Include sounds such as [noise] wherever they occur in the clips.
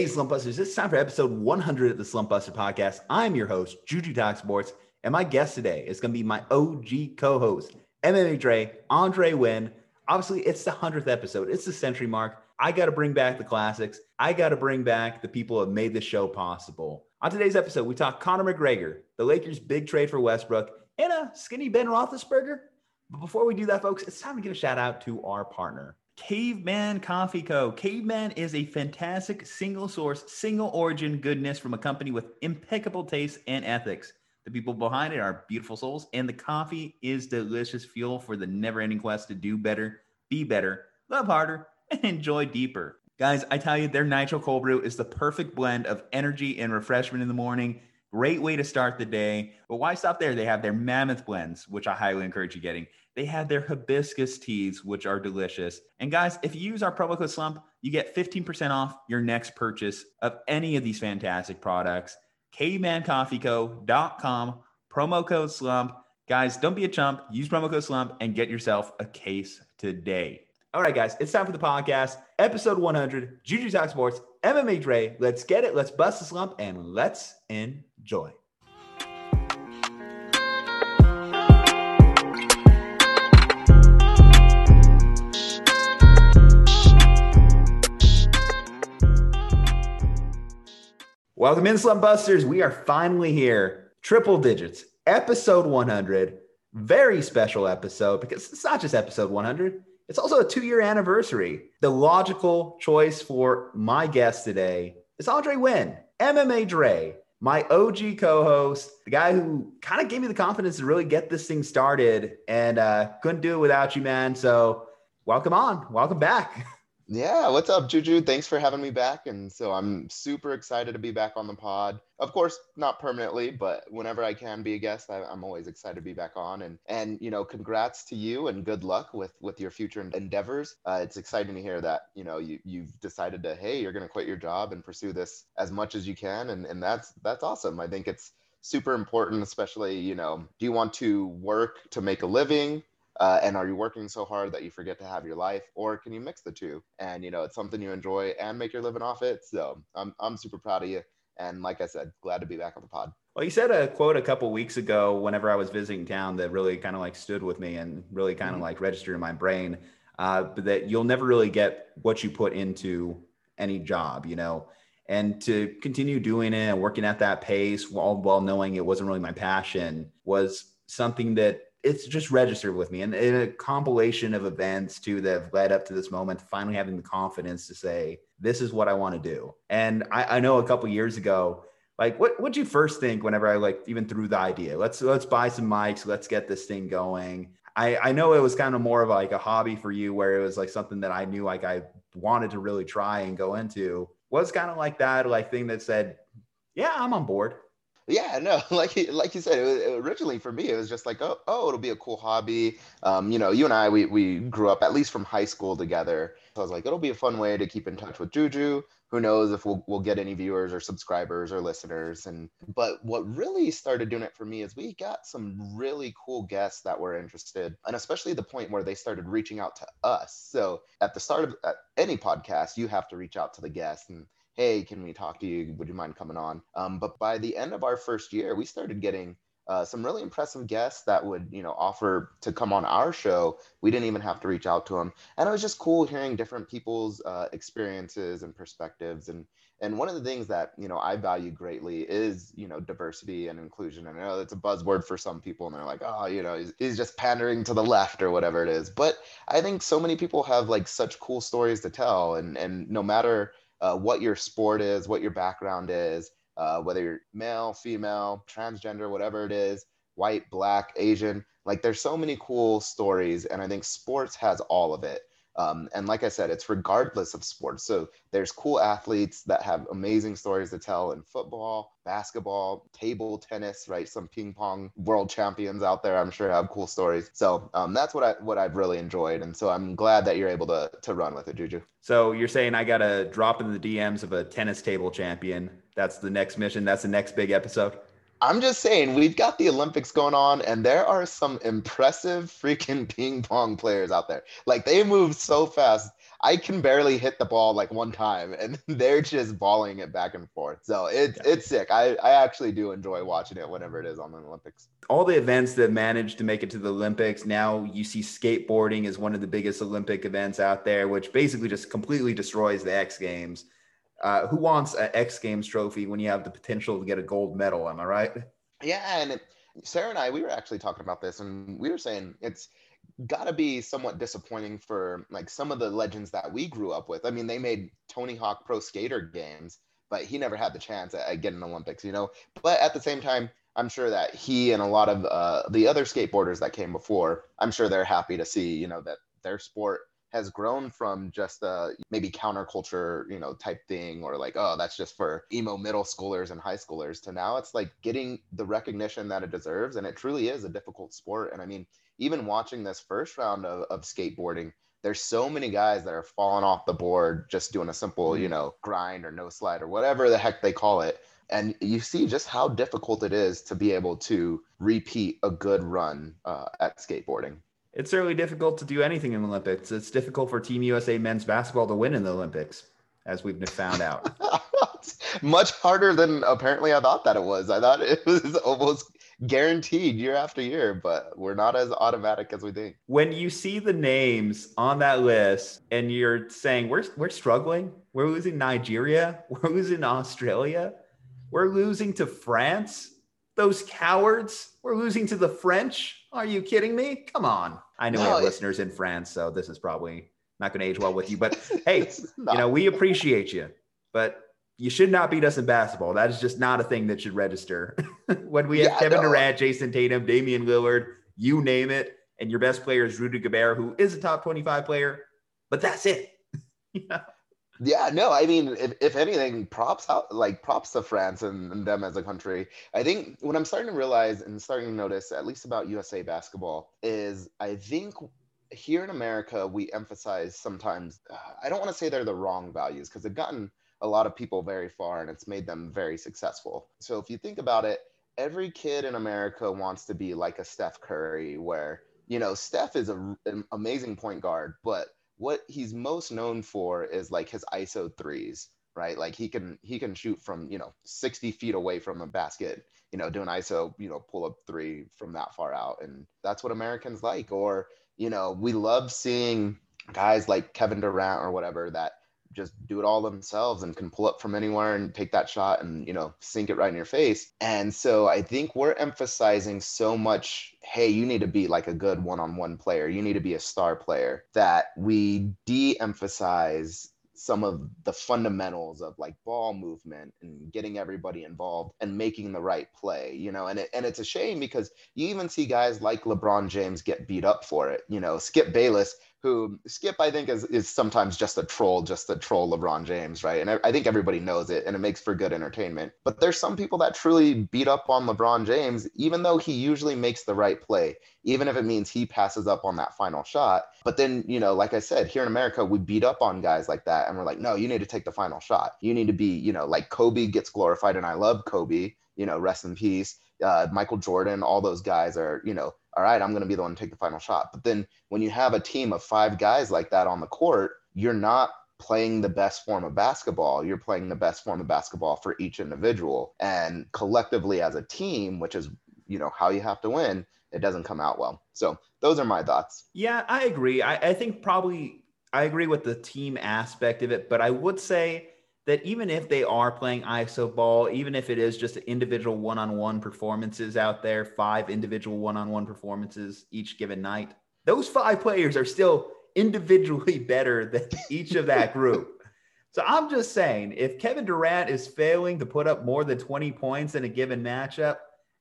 Hey, Slumpbusters, it's time for episode 100 of the Slumpbuster podcast. I'm your host, Juju Talk Sports, and my guest today is going to be my OG co host, MMA Dre, Andre Huynh. Obviously, it's the 100th episode, it's the century mark. I got to bring back the classics. I got to bring back the people who have made this show possible. On today's episode, we talk Conor McGregor, the Lakers' big trade for Westbrook, and a skinny Ben Roethlisberger. But before we do that, folks, it's time to give a shout out to our partner. Caveman Coffee Co. Caveman is a fantastic single source, single origin goodness from a company with impeccable taste and ethics. The people behind it are beautiful souls, and the coffee is delicious fuel for the never ending quest to do better, be better, love harder, and enjoy deeper. Guys, I tell you, their Nitro Cold Brew is the perfect blend of energy and refreshment in the morning. Great way to start the day. But why stop there? They have their Mammoth blends, which I highly encourage you getting. They have their hibiscus teas, which are delicious. And guys, if you use our promo code SLUMP, you get 15% off your next purchase of any of these fantastic products. cavemancoffeeco.com, promo code SLUMP. Guys, don't be a chump. Use promo code SLUMP and get yourself a case today. All right, guys, it's time for the podcast. Episode 100, Juju Talk Sports, MMA Dre. Let's get it. Let's bust the slump and let's enjoy. Welcome in, Slump Busters. We are finally here. Triple digits, episode 100. Very special episode because it's not just episode 100, it's also a two year anniversary. The logical choice for my guest today is Andre Huynh, MMA Dre, my OG co host, the guy who kind of gave me the confidence to really get this thing started and uh, couldn't do it without you, man. So, welcome on. Welcome back. [laughs] Yeah, what's up, Juju? Thanks for having me back. And so I'm super excited to be back on the pod. Of course, not permanently, but whenever I can be a guest, I, am always excited to be back on. And and you know, congrats to you and good luck with with your future endeavors. Uh, it's exciting to hear that you know you you've decided to hey, you're going to quit your job and pursue this as much as you can, and and that's that's awesome. I think it's super important, especially you know, do you want to work to make a living? Uh, and are you working so hard that you forget to have your life or can you mix the two? And you know it's something you enjoy and make your living off it. So i'm, I'm super proud of you. And like i said glad to be back on the pod. Well you said a quote a couple weeks ago whenever i was visiting town that really kind of like stood with me and really kind of mm-hmm. like registered in my brain uh, but that you'll never really get what you put into any job you know? And to continue doing it and working at that pace while while knowing it wasn't really my passion was something that it's just registered with me. And, in a compilation of events too that have led up to this moment finally having the confidence to say this is what i want to do. And i, I know a couple years ago like what would you first think whenever i like even threw the idea let's let's buy some mics let's get this thing going. I i know it was kind of more of like a hobby for you where it was like something that i knew like i wanted to really try and go into. Was kind of like that like thing that said yeah i'm on board yeah, no, [laughs] like like you said, it was, originally for me, it was just like, oh, oh, it'll be a cool hobby. Um, you know, you and I, we we grew up at least from high school together. So I was like, it'll be a fun way to keep in touch with Juju. Who knows if we'll we'll get any viewers or subscribers or listeners? And but what really started doing it for me is we got some really cool guests that were interested, and especially the point where they started reaching out to us. So at the start of any podcast, you have to reach out to the guest and hey, can we talk to you? Would you mind coming on? Um, but by the end of our first year, we started getting uh, some really impressive guests that would, you know, offer to come on our show. We didn't even have to reach out to them, and it was just cool hearing different people's uh, experiences and perspectives. And and one of the things that you know I value greatly is you know diversity and inclusion. And I know it's a buzzword for some people, and they're like, oh, you know, he's, he's just pandering to the left or whatever it is. But I think so many people have like such cool stories to tell, and and no matter uh, what your sport is, what your background is, uh, whether you're male, female, transgender, whatever it is, white, black, Asian. Like there's so many cool stories, and I think sports has all of it. Um, and like I said, it's regardless of sports. So there's cool athletes that have amazing stories to tell in football, basketball, table tennis, right? Some ping pong world champions out there, I'm sure have cool stories. So um, that's what I what I've really enjoyed, and so I'm glad that you're able to to run with it, Juju. So you're saying I got to drop in the DMs of a tennis table champion. That's the next mission. That's the next big episode. I'm just saying, we've got the Olympics going on, and there are some impressive freaking [laughs] ping pong players out there. Like they move so fast. I can barely hit the ball like one time, and [laughs] they're just balling it back and forth. So it's yeah. it's sick. I I actually do enjoy watching it whenever it is on the Olympics. All the events that managed to make it to the Olympics. Now you see skateboarding is one of the biggest Olympic events out there, which basically just completely destroys the X Games. Uh, who wants an X Games trophy when you have the potential to get a gold medal? Am I right? Yeah, and Sarah and I, we were actually talking about this, and we were saying it's got to be somewhat disappointing for like some of the legends that we grew up with. I mean, they made Tony Hawk Pro Skater games, but he never had the chance at, at getting Olympics, you know. But at the same time, I'm sure that he and a lot of uh, the other skateboarders that came before, I'm sure they're happy to see, you know, that their sport has grown from just a maybe counterculture, you know, type thing, or like, oh, that's just for emo middle schoolers and high schoolers, to now it's like getting the recognition that it deserves. And it truly is a difficult sport. And I mean, even watching this first round of, of skateboarding, there's so many guys that are falling off the board just doing a simple, you mm-hmm. know, grind or nose slide or whatever the heck they call it. And you see just how difficult it is to be able to repeat a good run uh, at skateboarding. It's certainly difficult to do anything in the Olympics. It's difficult for Team USA men's basketball to win in the Olympics, as we've found out. [laughs] Much harder than apparently I thought that it was. I thought it was [laughs] almost guaranteed year after year, but we're not as automatic as we think. When you see the names on that list and you're saying we're we're struggling, we're losing Nigeria, [laughs] we're losing Australia, we're losing to France, those cowards, we're losing to the French. Are you kidding me? Come on. I know no, we have listeners in France, so this is probably not going to age well with you, but [laughs] hey, you know, we appreciate you. But you should not beat us in basketball. That is just not a thing that should register. [laughs] when we have yeah, Kevin no. Durant, Jayson Tatum, Damian Lillard, you name it, and your best player is Rudy Gobert, who is a top 25 player, but that's it. [laughs] yeah. Yeah, no, I mean, if, if anything, props out like props to France and, and, them as a country. I think what I'm starting to realize and starting to notice, at least about USA basketball, is I think here in America we emphasize sometimes. Uh, I don't want to say they're the wrong values because they've gotten a lot of people very far and it's made them very successful. So if you think about it, every kid in America wants to be like a Steph Curry, where, you know, Steph is a, an amazing point guard, but what he's most known for is like his ISO threes, right? Like he can he can shoot from, you know, 60 feet away from a basket, you know, do an ISO, you know, pull up three from that far out. And that's what Americans like. Or, you know, we love seeing guys like Kevin Durant or whatever that just do it all themselves and can pull up from anywhere and take that shot and you know sink it right in your face. And so i think we're emphasizing so much hey you need to be like a good one-on-one player. You need to be a star player that we de-emphasize some of the fundamentals of like ball movement and getting everybody involved and making the right play, you know, and it, and it's a shame because you even see guys like LeBron James get beat up for it. You know, Skip Bayless who Skip, I think, is, is sometimes just a troll, just a troll LeBron James, right? And I, I, think everybody knows it and it makes for good entertainment. But there's some people that truly beat up on LeBron James, even though he usually makes the right play, even if it means he passes up on that final shot. But then, you know, like I said, here in America, we beat up on guys like that and we're like, no, you need to take the final shot. You need to be, you know, like Kobe gets glorified and I love Kobe, you know, rest in peace. Uh, Michael Jordan, all those guys are, you know, all right, I'm going to be the one to take the final shot. But then when you have a team of five guys like that on the court, you're not playing the best form of basketball. You're playing the best form of basketball for each individual. And collectively as a team, which is, you know, how you have to win, it doesn't come out well. So those are my thoughts. Yeah, I agree. I, I think probably I agree with the team aspect of it, but I would say that even if they are playing ISO ball, even if it is just individual one on one performances out there, five individual one on one performances each given night, those five players are still individually [laughs] better than each of that group. so I'm just saying, if Kevin Durant is failing to put up more than 20 points in a given matchup,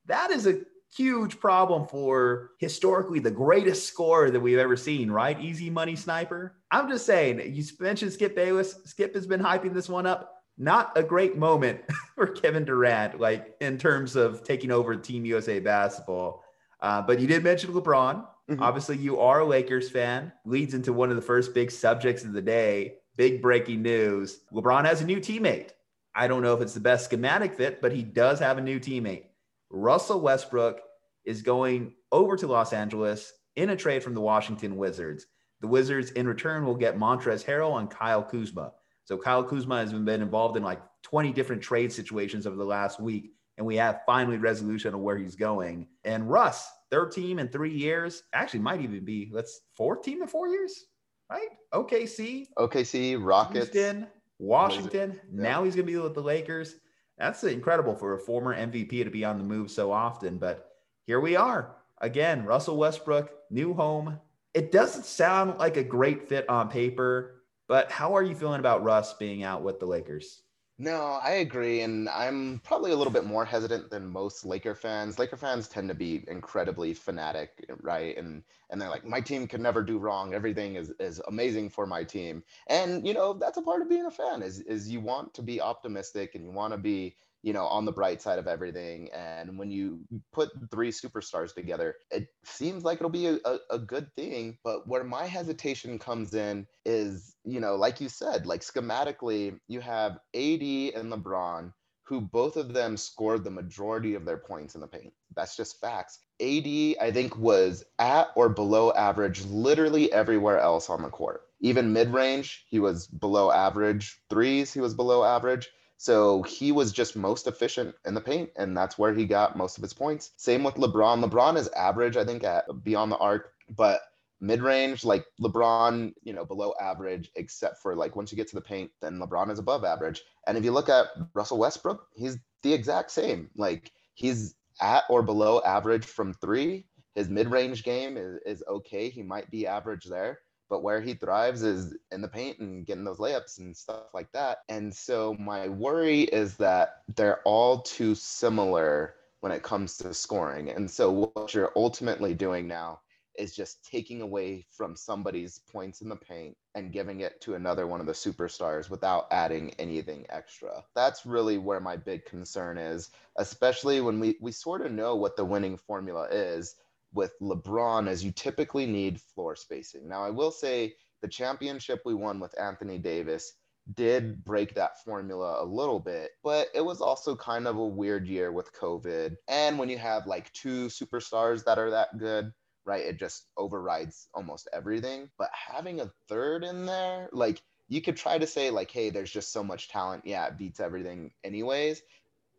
that is a huge problem for historically the greatest scorer that we've ever seen, right? Easy money sniper. I'm just saying, you mentioned Skip Bayless. Skip has been hyping this one up. Not a great moment [laughs] for Kevin Durant, like in terms of taking over Team USA basketball. Uh, but you did mention LeBron. Mm-hmm. Obviously, you are a Lakers fan. Leads into one of the first big subjects of the day. Big breaking news LeBron has a new teammate. I don't know if it's the best schematic fit, but he does have a new teammate. Russell Westbrook is going over to Los Angeles in a trade from the Washington Wizards. The Wizards, in return, will get Montrezl Harrell and Kyle Kuzma. So Kyle Kuzma has been involved in like 20 different trade situations over the last week, and we have finally resolution of where he's going. And Russ, third team in three years, actually might even be let's fourth team in four years, right? OKC, OKC, Rockets, Houston, Washington. Now he's going to be with the Lakers. That's incredible for a former MVP to be on the move so often. But here we are again. Russell Westbrook, new home. It doesn't sound like a great fit on paper but how are you feeling about Russ being out with the Lakers? No, I agree. And I'm probably a little bit more hesitant than most Laker fans. Laker fans tend to be incredibly fanatic, right? And and they're like, my team can never do wrong. Everything is, is amazing for my team. And you know, that's a part of being a fan is is you want to be optimistic and you want to be you know, on the bright side of everything. And when you put three superstars together, it seems like it'll be a, a, a, good thing. But where my hesitation comes in is, you know, like you said, like schematically, you have AD and LeBron, who both of them scored the majority of their points in the paint. That's just facts. AD, I think, was at or below average literally everywhere else on the court. Even mid range, he was below average. Threes, he was below average so he was just most efficient in the paint, and that's where he got most of his points. Same with LeBron. LeBron is average, I think, at beyond the arc, but mid range, like LeBron, you know, below average, except for like once you get to the paint, then LeBron is above average. And if you look at Russell Westbrook, he's the exact same. Like he's at or below average from three. His mid range game is, is okay. He might be average there but where he thrives is in the paint and getting those layups and stuff like that. And so my worry is that they're all too similar when it comes to scoring. And so what you're ultimately doing now is just taking away from somebody's points in the paint and giving it to another one of the superstars without adding anything extra. That's really where my big concern is, especially when we, we sort of know what the winning formula is with LeBron as you typically need floor spacing. Now, I will say the championship we won with Anthony Davis did break that formula a little bit, but it was also kind of a weird year with COVID. And when you have like two superstars that are that good, right, it just overrides almost everything. But having a third in there, like you could try to say like, hey, there's just so much talent. Yeah, it beats everything anyways.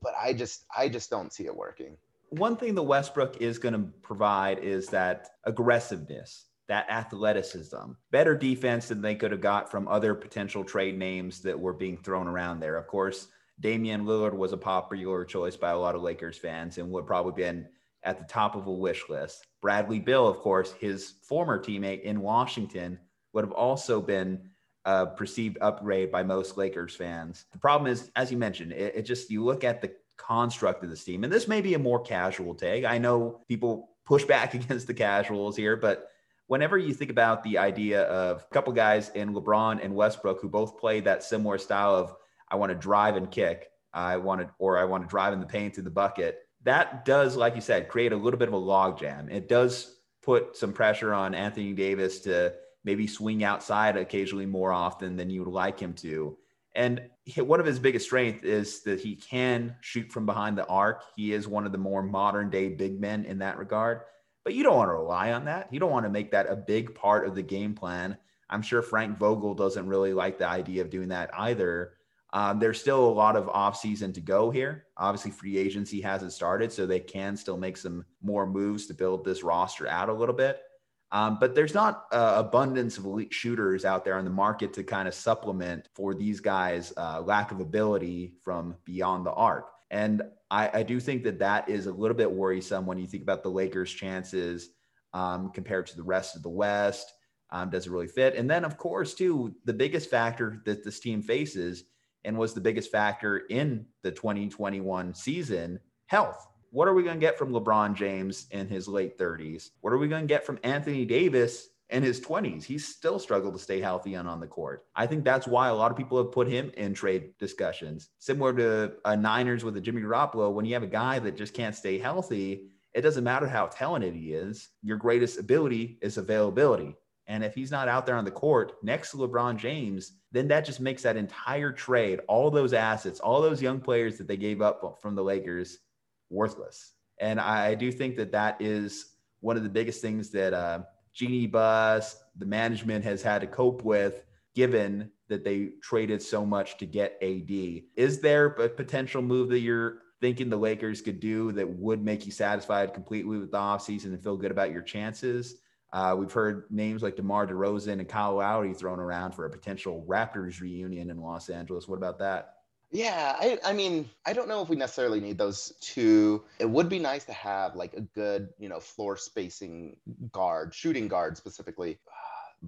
But I just I just don't see it working one thing the Westbrook is going to provide is that aggressiveness, that athleticism, better defense than they could have got from other potential trade names that were being thrown around there. Of course, Damian Lillard was a popular choice by a lot of Lakers fans and would probably been at the top of a wish list. Bradley Beal, of course, his former teammate in Washington, would have also been a perceived upgrade by most Lakers fans. The problem is, as you mentioned, it, it just you look at the construct of this team. And this may be a more casual take. I know people push back [laughs] against the casuals here, but whenever you think about the idea of a couple guys in LeBron and Westbrook who both play that similar style of I want to drive and kick, I want to or I want to drive in the paint to the bucket, that does, like you said, create a little bit of a logjam. It does put some pressure on Anthony Davis to maybe swing outside occasionally more often than you would like him to. And one of his biggest strengths is that he can shoot from behind the arc. He is one of the more modern day big men in that regard. But you don't want to rely on that. You don't want to make that a big part of the game plan. I'm sure Frank Vogel doesn't really like the idea of doing that either. Um, there's still a lot of offseason to go here. Obviously, free agency hasn't started, so they can still make some more moves to build this roster out a little bit. Um, but there's not uh, abundance of elite shooters out there on the market to kind of supplement for these guys' uh, lack of ability from beyond the arc. And I, I, do think that that is a little bit worrisome when you think about the Lakers' chances um, compared to the rest of the West. Um, does it really fit? And then, of course, too, the biggest factor that this team faces and was the biggest factor in the 2021 season health what are we going to get from LeBron James in his late 30s? What are we going to get from Anthony Davis in his 20s? He's still struggled to stay healthy and on the court. I think that's why a lot of people have put him in trade discussions. Similar to a Niners with a Jimmy Garoppolo, when you have a guy that just can't stay healthy, it doesn't matter how talented he is. Your greatest ability is availability. And if he's not out there on the court next to LeBron James, then that just makes that entire trade, all those assets, all those young players that they gave up from the Lakers, worthless. And I do think that that is one of the biggest things that uh, Jeanie Buss, the management has had to cope with given that they traded so much to get AD. Is there a potential move that you're thinking the Lakers could do that would make you satisfied completely with the offseason and feel good about your chances? Uh, we've heard names like DeMar DeRozan and Kyle Lowry thrown around for a potential Raptors reunion in Los Angeles. What about that? Yeah, I, I mean, I don't know if we necessarily need those two. It would be nice to have like a good, you know, floor spacing guard, shooting guard specifically.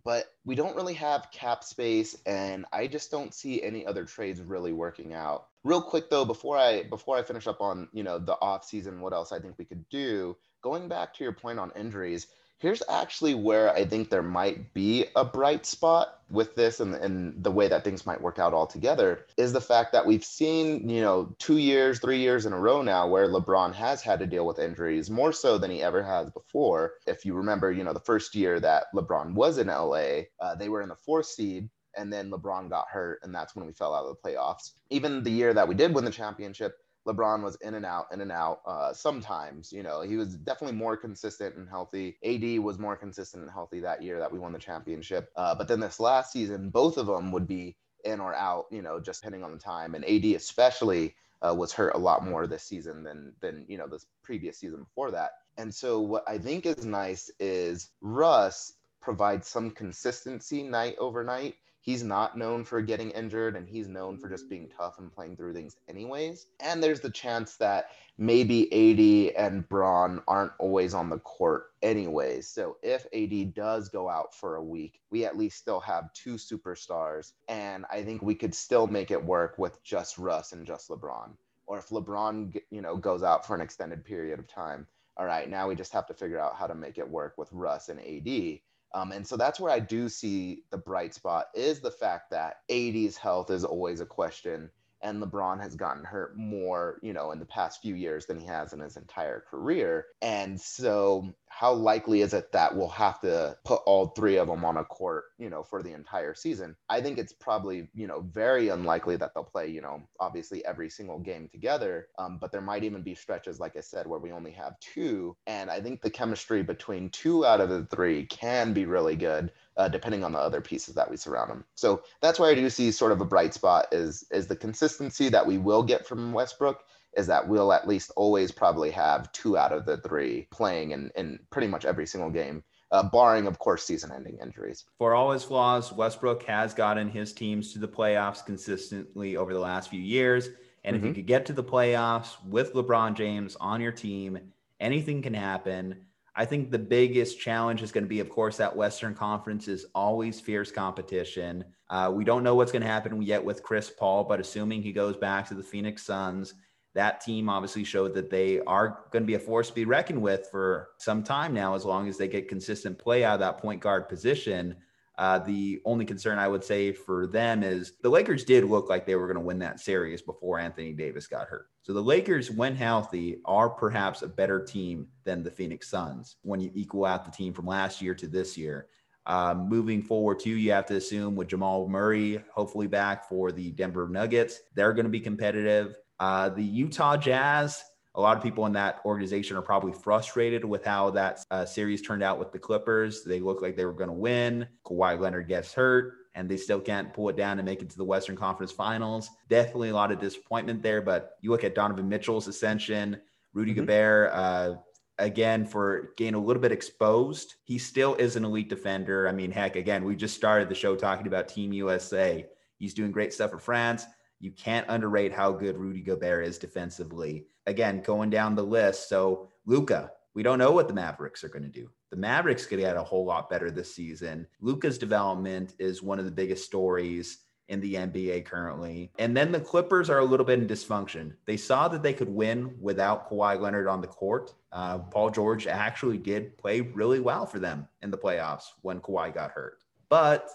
But we don't really have cap space, and I just don't see any other trades really working out. Real quick though, before I before I finish up on you know the off season, what else I think we could do? Going back to your point on injuries, Here's actually where I think there might be a bright spot with this and, and the way that things might work out altogether is the fact that we've seen, you know, two years, three years in a row now where LeBron has had to deal with injuries more so than he ever has before. If you remember, you know, the first year that LeBron was in LA, uh, they were in the fourth seed and then LeBron got hurt, and that's when we fell out of the playoffs. Even the year that we did win the championship, LeBron was in and out, in and out. Uh, sometimes, you know, he was definitely more consistent and healthy. AD was more consistent and healthy that year that we won the championship. Uh, but then this last season, both of them would be in or out, you know, just depending on the time. And AD especially uh, was hurt a lot more this season than than you know this previous season before that. And so what I think is nice is Russ provides some consistency night over night he's not known for getting injured and he's known for just being tough and playing through things anyways. And there's the chance that maybe AD and Bron aren't always on the court anyways. So if AD does go out for a week, we at least still have two superstars and I think we could still make it work with just Russ and just LeBron. Or if LeBron, you know, goes out for an extended period of time, all right, now we just have to figure out how to make it work with Russ and AD um, and so that's where I do see the bright spot is the fact that AD's health is always a question and LeBron has gotten hurt more, you know, in the past few years than he has in his entire career. And so, how likely is it that we'll have to put all three of them on a court, you know, for the entire season? I think it's probably, you know, very unlikely that they'll play, you know, obviously every single game together. Um, but there might even be stretches, like I said, where we only have two. And I think the chemistry between two out of the three can be really good uh, depending on the other pieces that we surround them. So that's why I do see sort of a bright spot is is the consistency that we will get from Westbrook is that we'll at least always probably have two out of the three playing in, in pretty much every single game. Uh, barring, of course, season-ending injuries. For all his flaws, Westbrook has gotten his teams to the playoffs consistently over the last few years. And mm-hmm. if you mm-hmm. could get to the playoffs with LeBron James on your team, anything can happen. I think the biggest challenge is going to be, of course, that Western Conference is always fierce competition. Uh, we don't know what's going to happen yet with Chris Paul, but assuming he goes back to the Phoenix Suns, that team obviously showed that they are going to be a force to be reckoned with for some time now, as long as they get consistent play out of that point guard position. Uh, the only concern I would say for them is the Lakers did look like they were going to win that series before Anthony Davis got hurt. So the Lakers, when healthy, are perhaps a better team than the Phoenix Suns when you equal out the team from last year to this year. Um, moving forward, too, you have to assume with Jamal Murray hopefully back for the Denver Nuggets, they're going to be competitive. Uh, the Utah Jazz, a lot of people in that organization are probably frustrated with how that uh, series turned out with the Clippers. They look like they were going to win. Kawhi Leonard gets hurt, and they still can't pull it down and make it to the Western Conference Finals. Definitely a lot of disappointment there. But you look at Donovan Mitchell's ascension, Rudy mm-hmm. Gobert. Uh, again for getting a little bit exposed. He still is an elite defender. I mean, heck, again, we just started the show talking about Team USA. He's doing great stuff for France. You can't underrate how good Rudy Gobert is defensively. Again, going down the list. So, Luka, we don't know what the Mavericks are going to do. The Mavericks could get a whole lot better this season. Luka's development is one of the biggest stories in the NBA currently. And then the Clippers are a little bit in dysfunction. They saw that they could win without Kawhi Leonard on the court. Uh, Paul George actually did play really well for them in the playoffs when Kawhi got hurt. But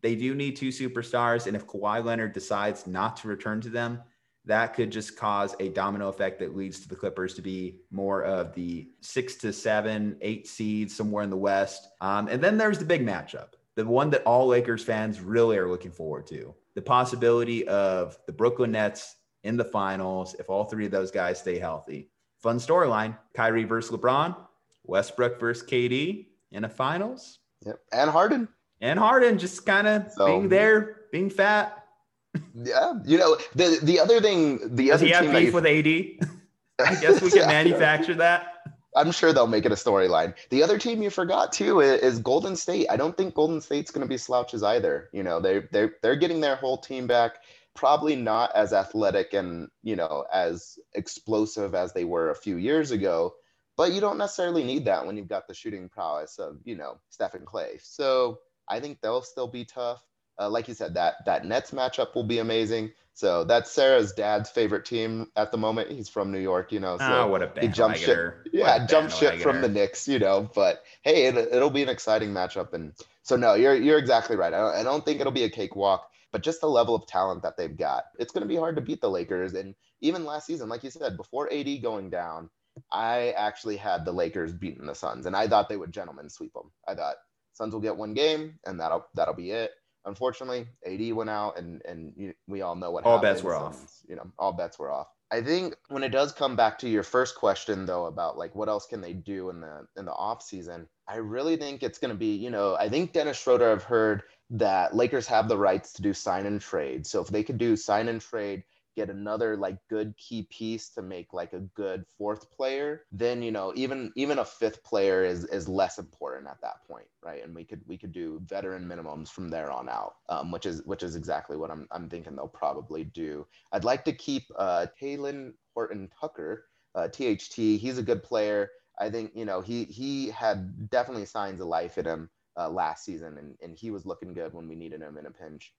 they do need two superstars. And if Kawhi Leonard decides not to return to them, that could just cause a domino effect that leads to the Clippers to be more of the six to seven, eight seeds somewhere in the West. Um, and then there's the big matchup, the one that all Lakers fans really are looking forward to the possibility of the Brooklyn Nets in the finals if all three of those guys stay healthy. Fun storyline Kyrie versus LeBron, Westbrook versus KD in a finals. Yep. And Harden. And Harden just kind of so, being there, being fat. Yeah, you know the the other thing, the Does other he have beef you... with AD? [laughs] I guess we can manufacture that. I'm sure they'll make it a storyline. The other team you forgot too is, Golden State. I don't think Golden State's going to be slouches either. You know, they they they're getting their whole team back. Probably not as athletic and you know as explosive as they were a few years ago, but you don't necessarily need that when you've got the shooting prowess of you know Stephen Klay. So I think they'll still be tough. Uh, like you said, that that Nets matchup will be amazing. So that's Sarah's dad's favorite team at the moment. He's from New York, you know. So oh, what a he jumped ship. Yeah, jumped ship from the Knicks, you know. But hey, it, will be an exciting matchup. And so no, you're you're exactly right. I don't, I don't think it'll be a cakewalk, but just the level of talent that they've got, it's going to be hard to beat the Lakers. And even last season, like you said, before AD going down, I actually had the Lakers beating the Suns, and I thought they would gentlemen sweep them. I thought Suns will get one game, and that'll that'll be it unfortunately, AD went out, and and we all know what all bets were off. You know, all bets were off. I think when it does come back to your first question though about like what else can they do in the in the off season, I really think it's going to be you know I think Dennis Schroeder I've heard that Lakers have the rights to do sign and trade. So if they could do sign and trade get another like good key piece to make like a good fourth player then you know even even a fifth player is is less important at that point right? And we could we could do veteran minimums from there on out um, which is which is exactly what i'm, I'm thinking they'll probably do. I'd like to keep uh Talen horton tucker uh, THT he's a good player. I think you know he he had definitely signs of life in him uh, last season and, and he was looking good when we needed him in a pinch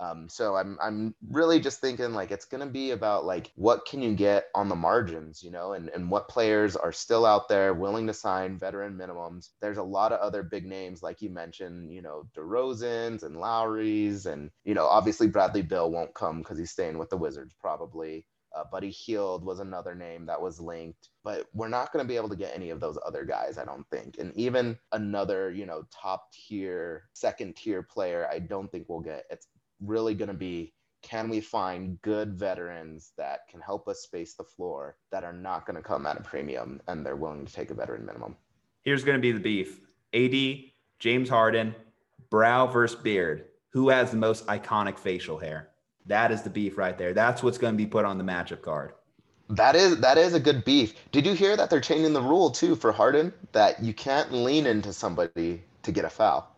um, so I'm I'm really just thinking like it's gonna be about like what can you get on the margins, you know, and, and what players are still out there willing to sign veteran minimums. There's a lot of other big names like you mentioned, you know, DeRozan's and Lowry's, and you know, obviously Bradley Beal won't come because he's staying with the Wizards probably. Uh, Buddy Hield was another name that was linked, but we're not going to be able to get any of those other guys, I don't think. And even another, you know, top tier, second tier player, I don't think we'll get. It's really going to be can we find good veterans that can help us space the floor that are not going to come at a premium and they're willing to take a veteran minimum? Here's going to be the beef AD, James Harden, brow versus beard. Who has the most iconic facial hair? That is the beef right there. That's what's going to be put on the matchup card. That is that is a good beef. Did you hear that they're changing the rule too for Harden that you can't lean into somebody to get a foul?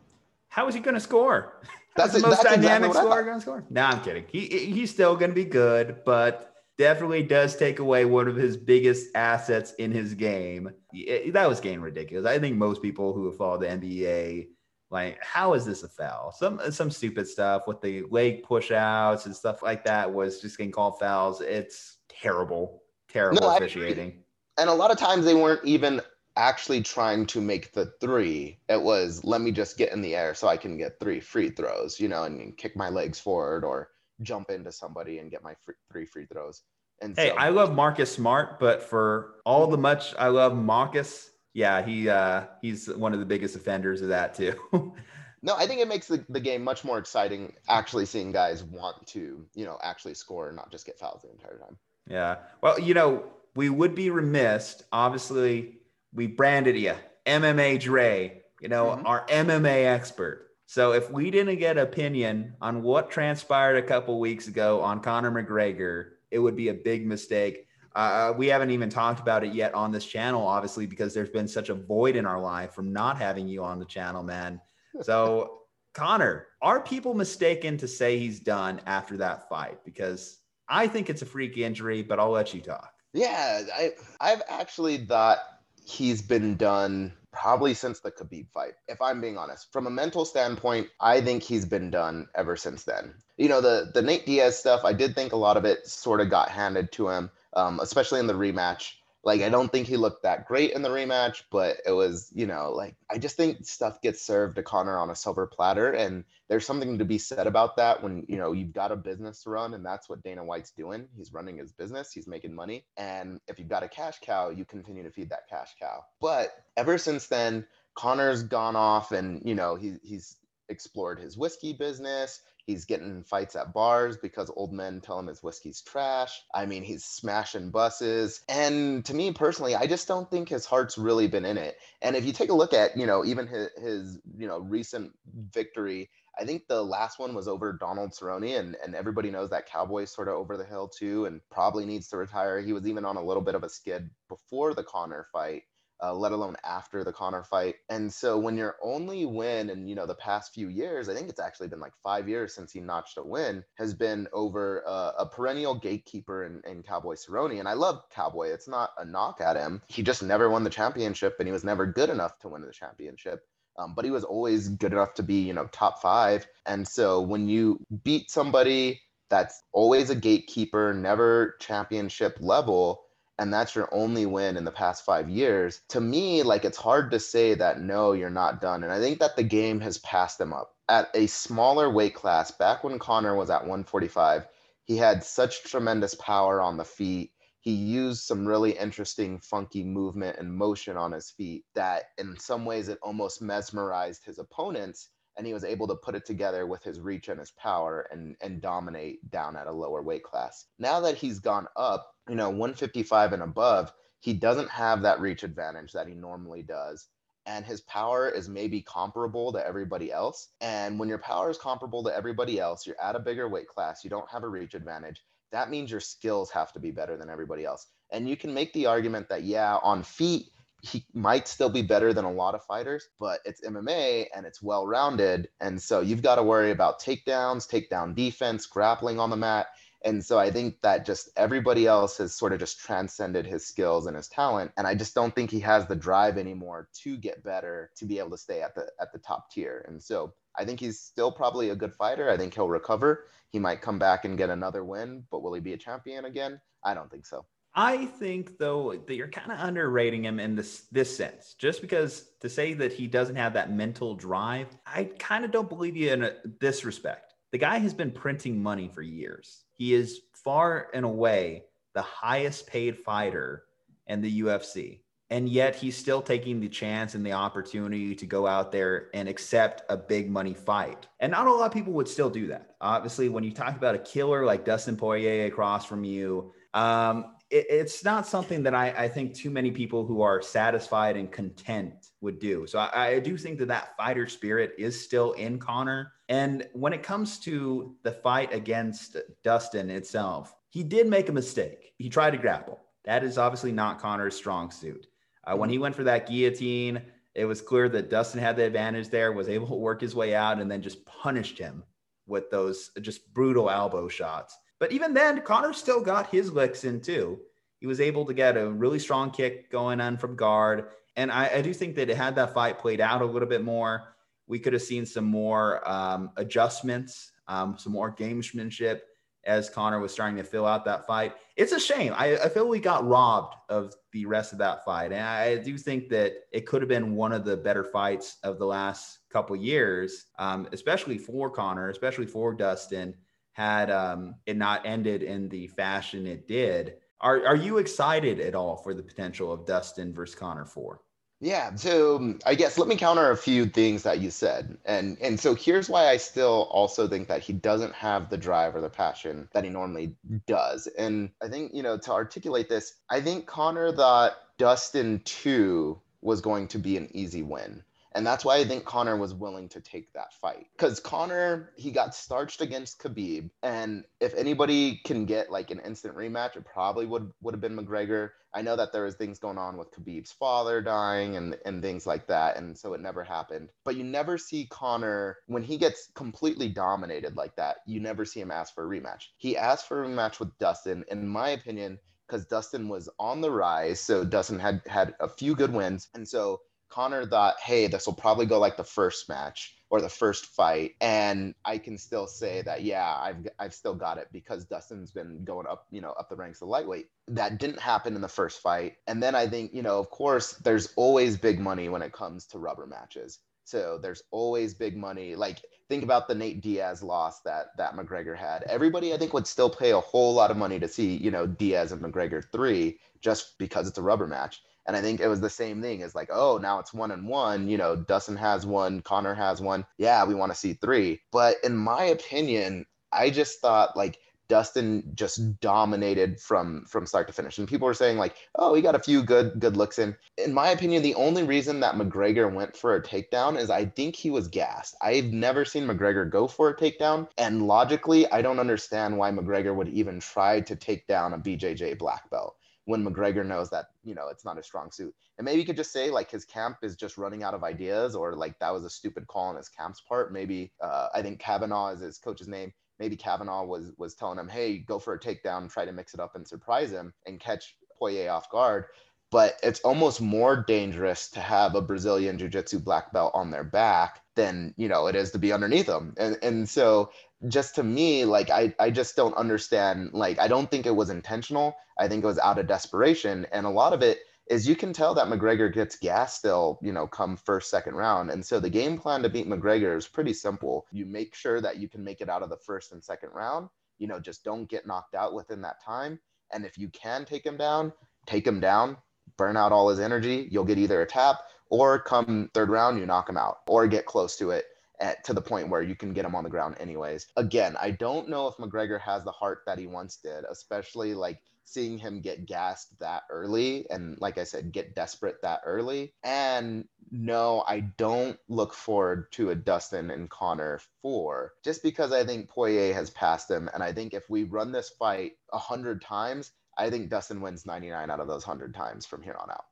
How is he going to score? [laughs] That's, the most dynamic exactly scorer going to score. No, I'm kidding. He he's still going to be good, but definitely does take away one of his biggest assets in his game. It, that was getting ridiculous. I think most people who have followed the NBA like how is this a foul? Some some stupid stuff with the leg push outs and stuff like that was just getting called fouls. It's terrible, terrible no, officiating. and a lot of times they weren't even actually trying to make the three. It was let me just get in the air so I can get three free throws, you know, and, and kick my legs forward or jump into somebody and get my free, three free throws. And hey, so, I love Marcus Smart, but for all the much I love Marcus, yeah, he uh, he's one of the biggest offenders of that too. [laughs] no, I think it makes the, the game much more exciting actually seeing guys want to, you know, actually score and not just get fouls the entire time. Yeah. Well, you know, we would be remiss, obviously, we branded you MMA Dre, you know, mm-hmm. our MMA expert. So if we didn't get opinion on what transpired a couple weeks ago on Conor McGregor, it would be a big mistake. Uh, we haven't even talked about it yet on this channel, obviously, because there's been such a void in our life from not having you on the channel, man. So, [laughs] Conor, are people mistaken to say he's done after that fight? Because I think it's a freak injury, but I'll let you talk. Yeah, I I've actually thought he's been done probably since the Khabib fight. If I'm being honest, from a mental standpoint, I think he's been done ever since then. You know, the the Nate Diaz stuff, I did think a lot of it sort of got handed to him, um, especially in the rematch. Like, I don't think he looked that great in the rematch, but it was, you know, like, I just think stuff gets served to Conor on a silver platter. And there's something to be said about that when, you know, you've got a business to run, and that's what Dana White's doing. He's running his business, he's making money. And if you've got a cash cow, you continue to feed that cash cow. But ever since then, Conor's gone off and, you know, he, he's explored his whiskey business. He's getting fights at bars because old men tell him his whiskey's trash. I mean, he's smashing buses. And to me personally, I just don't think his heart's really been in it. And if you take a look at, you know, even his, his you know, recent victory, I think the last one was over Donald Cerrone, and, and everybody knows that Cowboy's sort of over the hill too, and probably needs to retire. He was even on a little bit of a skid before the Conor fight uh, let alone after the Conor fight. And so when your only win in you know the past few years, I think it's actually been like five years since he notched a win, has been over uh, a perennial gatekeeper in, in Cowboy Cerrone. And I love Cowboy. It's not a knock at him. He just never won the championship, and he was never good enough to win the championship. Um, but he was always good enough to be you know top five. And so when you beat somebody that's always a gatekeeper, never championship level and that's your only win in the past five years, to me, like it's hard to say that no, you're not done. And I think that the game has passed them up. At a smaller weight class, back when Conor was at 145, he had such tremendous power on the feet. He used some really interesting, funky movement and motion on his feet that, in some ways, it almost mesmerized his opponents and he was able to put it together with his reach and his power and and dominate down at a lower weight class. Now that he's gone up, you know, 155 and above, he doesn't have that reach advantage that he normally does. And his power is maybe comparable to everybody else. And when your power is comparable to everybody else, you're at a bigger weight class, you don't have a reach advantage. That means your skills have to be better than everybody else. And you can make the argument that, yeah, on feet, he might still be better than a lot of fighters, but it's MMA and it's well rounded. And so you've got to worry about takedowns, takedown defense, grappling on the mat. And so I think that just everybody else has sort of just transcended his skills and his talent. And I just don't think he has the drive anymore to get better to be able to stay at the at the top tier. And so I think he's still probably a good fighter. I think he'll recover. He might come back and get another win, but will he be a champion again? I don't think so. I think though that you're kind of underrating him in this this sense. Just because to say that he doesn't have that mental drive, I kind of don't believe you in a, this respect. The guy has been printing money for years. He is far and away the highest paid fighter in the UFC. And yet he's still taking the chance and the opportunity to go out there and accept a big money fight. And not a lot of people would still do that. Obviously, when you talk about a killer like Dustin Poirier across from you, um, it, it's not something that I, I, think too many people who are satisfied and content would do. So I, I do think that that fighter spirit is still in Conor. And when it comes to the fight against Dustin itself, he did make a mistake. He tried to grapple. That is obviously not Conor's strong suit. Uh, when he went for that guillotine, it was clear that Dustin had the advantage there, was able to work his way out, and then just punished him with those just brutal elbow shots. But even then, Conor still got his licks in too. He was able to get a really strong kick going on from guard. And I, I do think that it had that fight played out a little bit more, we could have seen some more um, adjustments, um, some more gamesmanship as Conor was starting to fill out that fight. It's a shame. I, I, feel we got robbed of the rest of that fight. And I do think that it could have been one of the better fights of the last couple years, um, especially for Conor, especially for Dustin had um, it not ended in the fashion it did. Are, are you excited at all for the potential of Dustin versus Conor 4? Yeah, so um, I guess let me counter a few things that you said. And and so here's why I still also think that he doesn't have the drive or the passion that he normally does. And I think, you know, to articulate this, I think Conor thought Dustin 2 was going to be an easy win. And that's why I think Conor was willing to take that fight. Because Conor, he got starched against Khabib. And if anybody can get like an instant rematch, it probably would would have been McGregor. I know that there was things going on with Khabib's father dying and, and things like that. And so it never happened. But you never see Conor when he gets completely dominated like that, you never see him ask for a rematch. He asked for a rematch with Dustin, in my opinion, because Dustin was on the rise. So Dustin had had a few good wins. And so Conor thought, hey, this will probably go like the first match or the first fight, and I can still say that, yeah, I've I've still got it because Dustin's been going up, you know, up the ranks of lightweight. That didn't happen in the first fight, and then I think, you know, of course, there's always big money when it comes to rubber matches. So there's always big money. Like think about the Nate Diaz loss that that McGregor had. Everybody I think would still pay a whole lot of money to see, you know, Diaz and McGregor 3 just because it's a rubber match. And I think it was the same thing. It's like, oh, now it's one and one. You know, Dustin has one, Conor has one. Yeah, we want to see three. But in my opinion, I just thought like Dustin just dominated from from start to finish. And people were saying like, "Oh, he got a few good good looks in." In my opinion, the only reason that McGregor went for a takedown is I think he was gassed. I've never seen McGregor go for a takedown, and logically, I don't understand why McGregor would even try to take down a BJJ black belt when McGregor knows that you know it's not a strong suit. And maybe you could just say like his camp is just running out of ideas, or like that was a stupid call on his camp's part. Maybe uh, I think Kavanagh is his coach's name maybe Kavanagh was was telling him, hey, go for a takedown, try to mix it up and surprise him and catch Poirier off guard. But it's almost more dangerous to have a Brazilian jiu-jitsu black belt on their back than you know it is to be underneath them. And and so just to me, like I I just don't understand. Like I don't think it was intentional. I think it was out of desperation. And a lot of it is you can tell that McGregor gets gas still, you know, come first, second round. And so the game plan to beat McGregor is pretty simple. You make sure that you can make it out of the first and second round. You know, just don't get knocked out within that time. And if you can take him down, take him down, burn out all his energy. You'll get either a tap or come third round, you knock him out or get close to it. At, to the point where you can get him on the ground anyways. Again, I don't know if McGregor has the heart that he once did, especially like seeing him get gassed that early and like I said, get desperate that early. And no, I don't look forward to a Dustin and Conor four just because I think Poirier has passed him. And I think if we run this fight a hundred times, I think Dustin wins 99 out of those 100 times from here on out.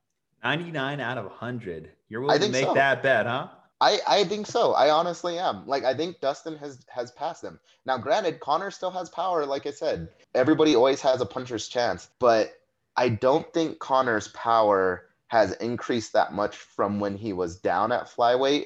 99 out of 100. You're willing to make so. that bet, huh? I, I think so. I honestly am. Like I think Dustin has has passed him. Now, granted, Conor still has power. Like I said, everybody always has a puncher's chance, but I don't think Conor's power has increased that much from when he was down at flyweight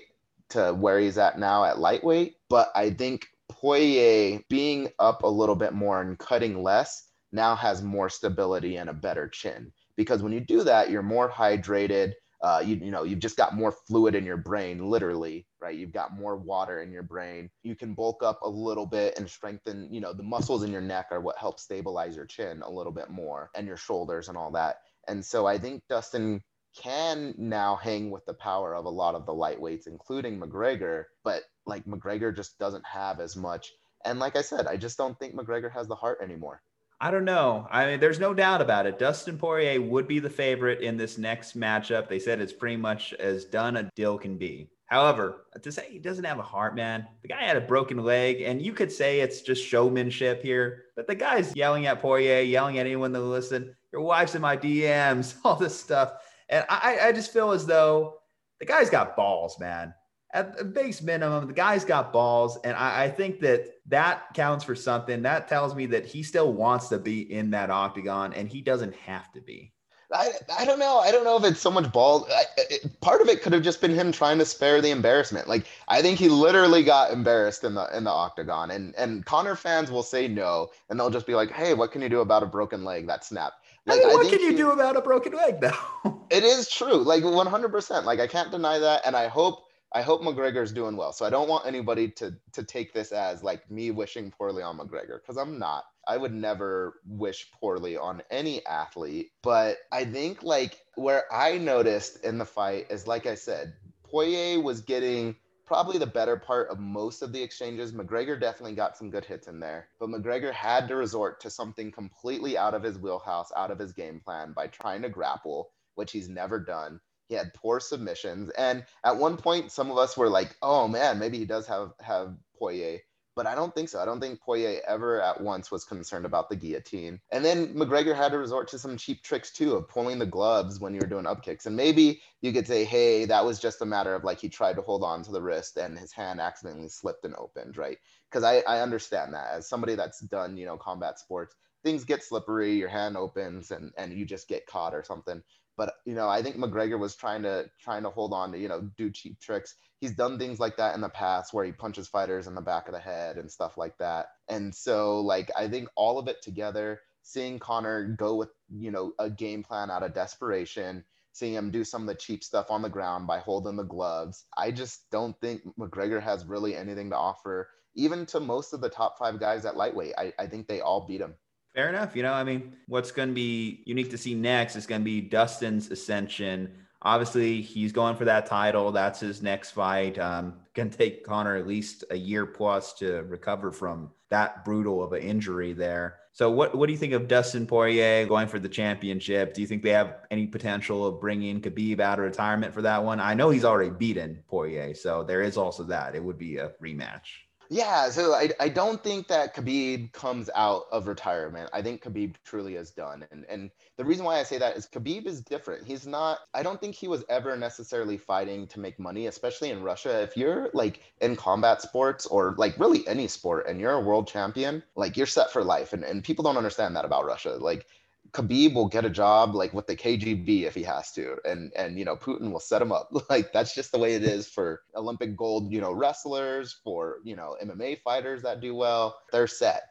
to where he's at now at lightweight. But I think Poirier being up a little bit more and cutting less now has more stability and a better chin. Because when you do that, you're more hydrated uh, you, you know you've just got more fluid in your brain literally right? You've got more water in your brain. You can bulk up a little bit and strengthen you know the muscles in your neck are what help stabilize your chin a little bit more and your shoulders and all that. And so i think dustin can now hang with the power of a lot of the lightweights including mcgregor but like mcgregor just doesn't have as much. And like i said i just don't think mcgregor has the heart anymore I don't know. I mean, there's no doubt about it. Dustin Poirier would be the favorite in this next matchup. They said it's pretty much as done a deal can be. However, to say he doesn't have a heart, man, the guy had a broken leg, and you could say it's just showmanship here, but the guy's yelling at Poirier, yelling at anyone that listen. Your wife's in my DMs, [laughs] all this stuff, and I, I just feel as though the guy's got balls, man at the base minimum, the guy's got balls. And I, I, think that that counts for something. That tells me that he still wants to be in that octagon and he doesn't have to be. I, I don't know. I don't know if it's so much ball. I, it, part of it could have just been him trying to spare the embarrassment. Like I think he literally got embarrassed in the in the octagon, and and Conor fans will say no, and they'll just be like, "Hey, what can you do about a broken leg that snapped?" Like, I mean, what I can you he, do about a broken leg, though? [laughs] it is true, like one hundred percent. Like I can't deny that, and I hope I hope McGregor's doing well. So I don't want anybody to to take this as like me wishing poorly on McGregor because I'm not. I would never wish poorly on any athlete, but I think like where I noticed in the fight is like I said, Poirier was getting probably the better part of most of the exchanges. McGregor definitely got some good hits in there, but McGregor had to resort to something completely out of his wheelhouse, out of his game plan by trying to grapple, which he's never done. He had poor submissions, and at one point, some of us were like, "Oh man, maybe he does have have Poirier." But I don't think so. I don't think Poirier ever at once was concerned about the guillotine. And then McGregor had to resort to some cheap tricks too of pulling the gloves when you were doing up kicks. And maybe you could say, hey, that was just a matter of like he tried to hold on to the wrist and his hand accidentally slipped and opened, right? Because I, I understand that as somebody that's done, you know, combat sports, things get slippery, your hand opens and, and you just get caught or something. But you know, I think McGregor was trying to trying to hold on to you know do cheap tricks. He's done things like that in the past where he punches fighters in the back of the head and stuff like that. And so like I think all of it together, seeing Conor go with you know a game plan out of desperation, seeing him do some of the cheap stuff on the ground by holding the gloves. I just don't think McGregor has really anything to offer, even to most of the top five guys at lightweight. I, I think they all beat him. Fair enough. You know, I mean, what's going to be unique to see next is going to be Dustin's ascension. Obviously, he's going for that title. That's his next fight. Um, to take Conor at least a year plus to recover from that brutal of an injury there. So, what what do you think of Dustin Poirier going for the championship? Do you think they have any potential of bringing Khabib out of retirement for that one? I know he's already beaten Poirier, so there is also that. It would be a rematch. Yeah, so I, I don't think that Khabib comes out of retirement. I think Khabib truly is done. And and the reason why I say that is Khabib is different. He's not I don't think he was ever necessarily fighting to make money, especially in Russia. If you're like in combat sports or like really any sport and you're a world champion, like you're set for life. And and people don't understand that about Russia. Like Khabib will get a job like with the KGB if he has to, and and you know Putin will set him up. [laughs] Like that's just the way it is for Olympic gold, you know, wrestlers, for you know MMA fighters that do well, they're set.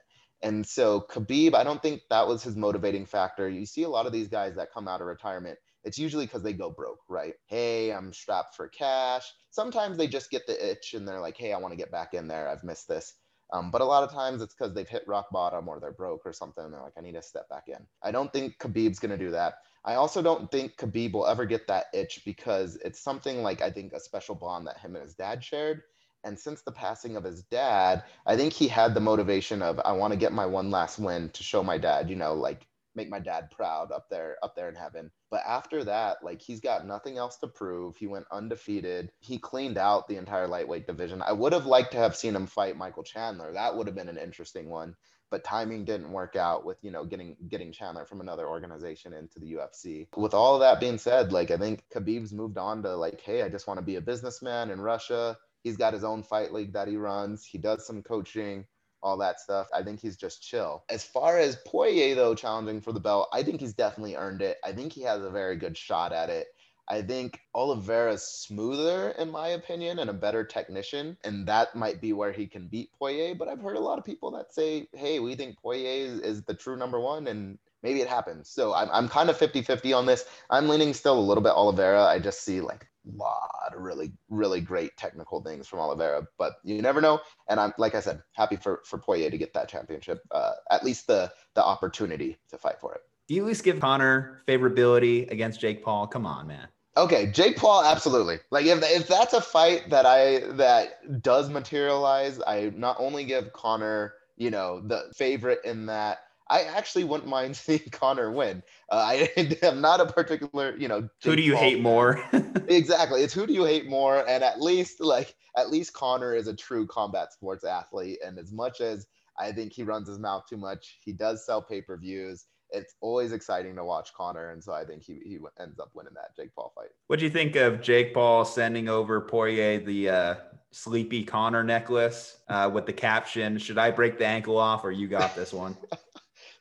And so Khabib, I don't think that was his motivating factor. You see a lot of these guys that come out of retirement, it's usually because they go broke, right? Hey, I'm strapped for cash. Sometimes they just get the itch and they're like, hey, I want to get back in there. I've missed this. Um, but a lot of times it's because they've hit rock bottom or they're broke or something. They're like, I need to step back in. I don't think Khabib's going to do that. I also don't think Khabib will ever get that itch because it's something like I think a special bond that him and his dad shared. And since the passing of his dad, I think he had the motivation of I want to get my one last win to show my dad, you know, like make my dad proud up there up there in heaven. But after that like he's got nothing else to prove. He went undefeated. He cleaned out the entire lightweight division. I would have liked to have seen him fight michael chandler. That would have been an interesting one. But timing didn't work out with you know getting getting Chandler from another organization into the UFC. With all of that being said, like I think Khabib's moved on to like, hey, I just want to be a businessman in Russia. He's got his own fight league that he runs. He does some coaching all that stuff. I think he's just chill. As far as Poirier, though, challenging for the belt, I think he's definitely earned it. I think he has a very good shot at it. I think Oliveira's smoother, in my opinion, and a better technician. And that might be where he can beat Poirier. But I've heard a lot of people that say, hey, we think Poirier is, is the true number one. And maybe it happens. So I'm, I'm kind of 50 50 on this. I'm leaning still a little bit Oliveira. I just see like lot of really, really great technical things from Oliveira, but you never know. And I'm, like I said, happy for, for Poirier to get that championship, uh, at least the, the opportunity to fight for it. Do you at least give Conor favorability against Jake Paul? Come on, man. Okay, Jake Paul, absolutely. Like if, if that's a fight that I that does materialize, I not only give Conor, you know, the favorite in that, I actually wouldn't mind [laughs] seeing Conor win. Uh, I [laughs] am not a particular, you know. Who do you hate fan. more? [laughs] exactly. It's who do you hate more? And at least like at least Conor is a true combat sports athlete. And as much as I think he runs his mouth too much, he does sell pay-per-views. It's always exciting to watch Conor, and so I think he, he ends up winning that Jake Paul fight. what do you think of Jake Paul sending over Poirier the uh, sleepy Conor necklace uh, with the caption, "Should I break the ankle off, or you got this one?"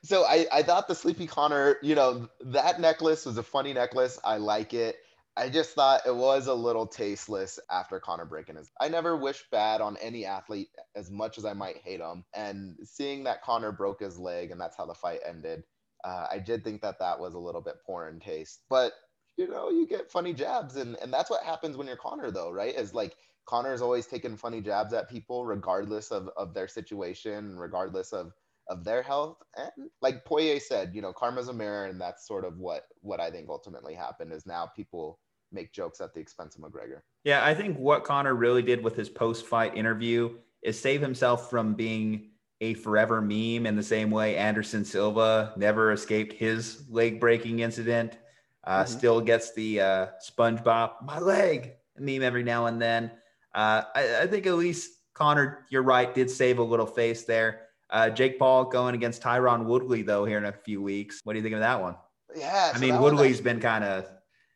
So I, I thought the Sleepy Conor, you know, that necklace was a funny necklace. I like it. I just thought it was a little tasteless after Conor breaking his. I never wish bad on any athlete as much as I might hate him. And seeing that Conor broke his leg and that's how the fight ended, uh, I did think that that was a little bit poor in taste. But you know, you get funny jabs, and and that's what happens when you're Conor, though, right? Is like Conor's always taking funny jabs at people, regardless of of their situation, regardless of of their health. And like Poirier said, you know, karma's a mirror, and that's sort of what what I think ultimately happened is now people make jokes at the expense of McGregor. Yeah, I think what Conor really did with his post-fight interview is save himself from being a forever meme in the same way Anderson Silva never escaped his leg-breaking incident. Uh, Mhm. Still gets the uh, SpongeBob my leg meme every now and then. Uh, I, I think at least Conor, you're right, did save a little face there. Uh, Jake Paul going against Tyron Woodley though here in a few weeks. What do you think of that one? Yeah, I so mean, that one- Woodley's been kind of,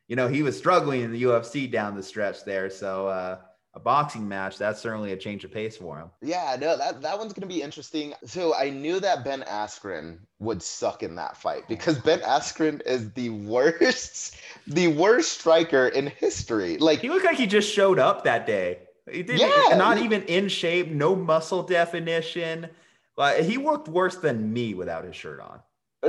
you know, he was struggling in the UFC down the stretch there. So uh, a boxing match, that's certainly a change of pace for him. Yeah, no, that, that one's gonna be interesting. So I knew that Ben Askren would suck in that fight because Ben Askren is the worst, the worst striker in history. Like He looked like he just showed up that day. He didn't, Yeah, not he- even in shape, no muscle definition. He worked worse than me without his shirt on.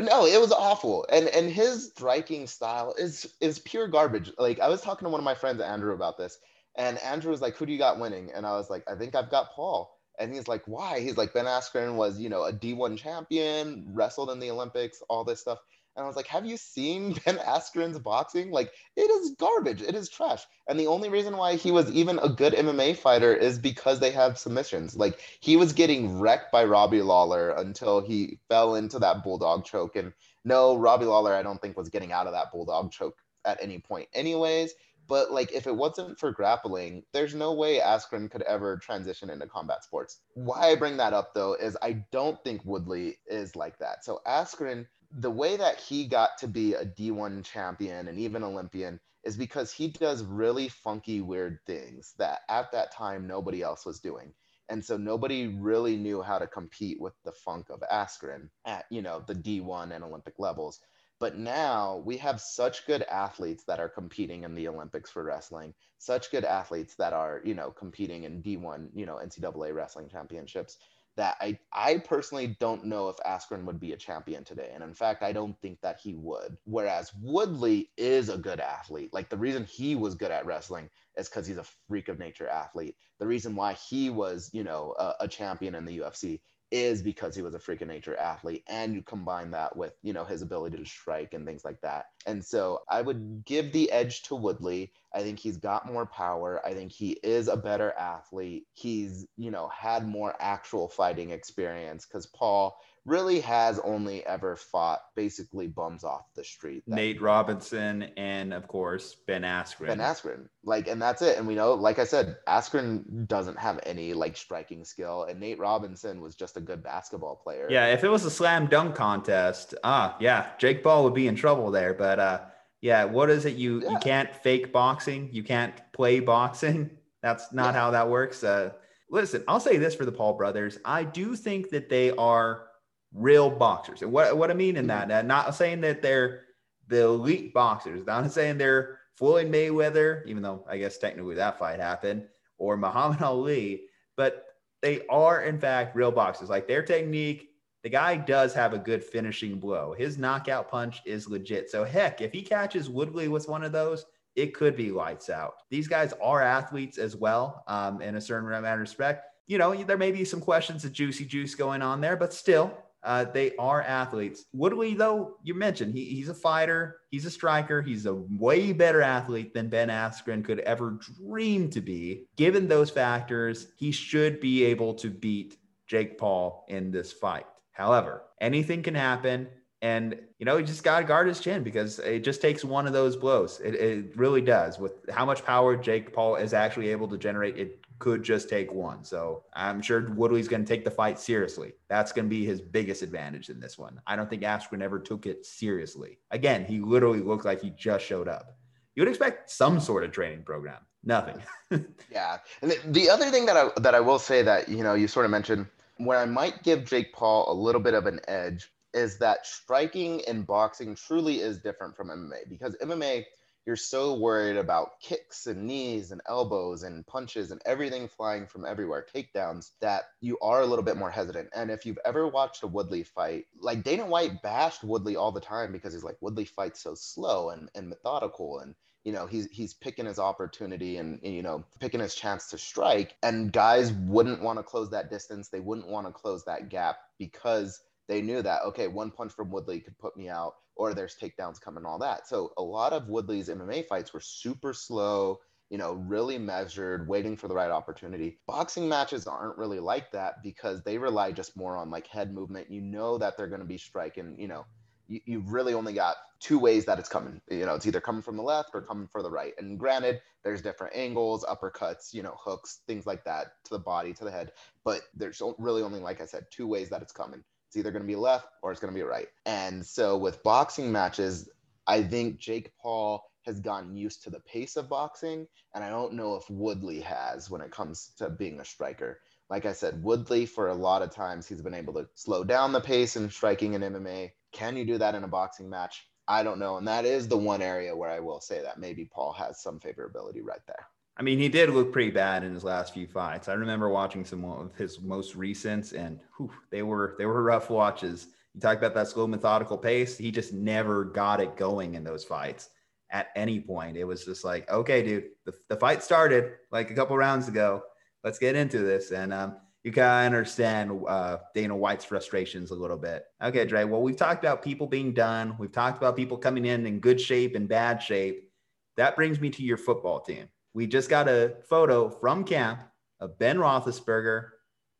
No, it was awful. And and his striking style is is pure garbage. Like I was talking to one of my friends, Andrew, about this, and Andrew was like, Who do you got winning? And I was like, I think I've got Paul. And he's like, why? He's like, Ben Askren was, you know, a D1 champion, wrestled in the Olympics, all this stuff. And I was like, have you seen [laughs] Ben Askren's boxing? Like, it is garbage. It is trash. And the only reason why he was even a good MMA fighter is because they have submissions. Like, he was getting wrecked by Robbie Lawler until he fell into that bulldog choke. And no, Robbie Lawler, I don't think was getting out of that bulldog choke at any point, anyways. But like, if it wasn't for grappling, there's no way Askren could ever transition into combat sports. Why I bring that up though is I don't think Woodley is like that. So Askren, the way that he got to be a D1 champion and even Olympian is because he does really funky, weird things that at that time nobody else was doing. And so nobody really knew how to compete with the funk of Askren at, you know, the D1 and Olympic levels. But now we have such good athletes that are competing in the Olympics for wrestling, such good athletes that are, you know, competing in D1, you know, NCAA wrestling championships that I, I personally don't know if Askren would be a champion today. And in fact, I don't think that he would. Whereas Woodley is a good athlete. Like the reason he was good at wrestling is because he's a freak of nature athlete. The reason why he was, you know, a, a champion in the UFC is because he was a freak of nature athlete and you combine that with you know his ability to strike and things like that. And so i would give the edge to woodley. I think he's got more power. I think he is a better athlete. He's you know had more actual fighting experience because paul really has only ever fought basically bums off the street. Nate Robinson and of course Ben Askren. Ben Askren, like, and that's it. And we know, like I said, Askren doesn't have any like striking skill, and Nate Robinson was just a good basketball player. Yeah, if it was a slam dunk contest, ah, yeah, Jake Paul would be in trouble there. But uh, yeah, what is it? You yeah. you can't fake boxing. You can't play boxing. [laughs] That's not yeah. how that works. Uh, listen, I'll say this for the Paul brothers. I do think that they are real boxers. And what, what I mean in that, mm-hmm. not saying that they're the elite boxers, not saying they're Floyd Mayweather, even though I guess technically that fight happened, or Muhammad Ali, but they are in fact real boxers. Like their technique, the guy does have a good finishing blow. His knockout punch is legit. So heck, if he catches Woodley with one of those, it could be lights out. These guys are athletes as well, um, in a certain amount of respect. You know, there may be some questions of juicy juice going on there, but still, uh, they are athletes. Woodley, though, you mentioned he, he's a fighter, he's a striker, he's a way better athlete than Ben Askren could ever dream to be. Given those factors, he should be able to beat Jake Paul in this fight. However, anything can happen. And, you know, he just got to guard his chin because it just takes one of those blows. It, it really does. With how much power Jake Paul is actually able to generate, it could just take one. So I'm sure Woodley's going to take the fight seriously. That's going to be his biggest advantage in this one. I don't think Askren ever took it seriously. Again, he literally looked like he just showed up. You would expect some sort of training program. Nothing. [laughs] yeah. And the, the other thing that I that I will say that, you know, you sort of mentioned where I might give Jake Paul a little bit of an edge is that striking in boxing truly is different from MMA because MMA you're so worried about kicks and knees and elbows and punches and everything flying from everywhere, takedowns, that you are a little bit more hesitant. And if you've ever watched a Woodley fight, like Dana White bashed Woodley all the time because he's like, Woodley fights so slow and, and methodical and you know he's he's picking his opportunity and you know picking his chance to strike and guys wouldn't want to close that distance they wouldn't want to close that gap because they knew that okay one punch from woodley could put me out or there's takedowns coming, all that. So a lot of Woodley's MMA fights were super slow, you know, really measured, waiting for the right opportunity. Boxing matches aren't really like that because they rely just more on like head movement. You know that they're going to be striking, you know, you, you've really only got two ways that it's coming. You know, it's either coming from the left or coming for the right. And granted, there's different angles, uppercuts, you know, hooks, things like that to the body, to the head. But there's really only, like I said, two ways that it's coming. It's either going to be left or it's going to be right. And so with boxing matches, I think Jake Paul has gotten used to the pace of boxing. And I don't know if Woodley has when it comes to being a striker. Like I said, Woodley, for a lot of times, he's been able to slow down the pace in striking in MMA. Can you do that in a boxing match? I don't know. And that is the one area where I will say that maybe Paul has some favorability right there. I mean, he did look pretty bad in his last few fights. I remember watching some of his most recents, and whew, they were they were rough watches. You talk about that slow, methodical pace. He just never got it going in those fights at any point. It was just like, okay, dude, the, the fight started like a couple rounds ago. Let's get into this. And um, you kind of understand uh, Dana White's frustrations a little bit. Okay, Dre. Well, we've talked about people being done. We've talked about people coming in in good shape and bad shape. That brings me to your football team. We just got a photo from camp of Ben Roethlisberger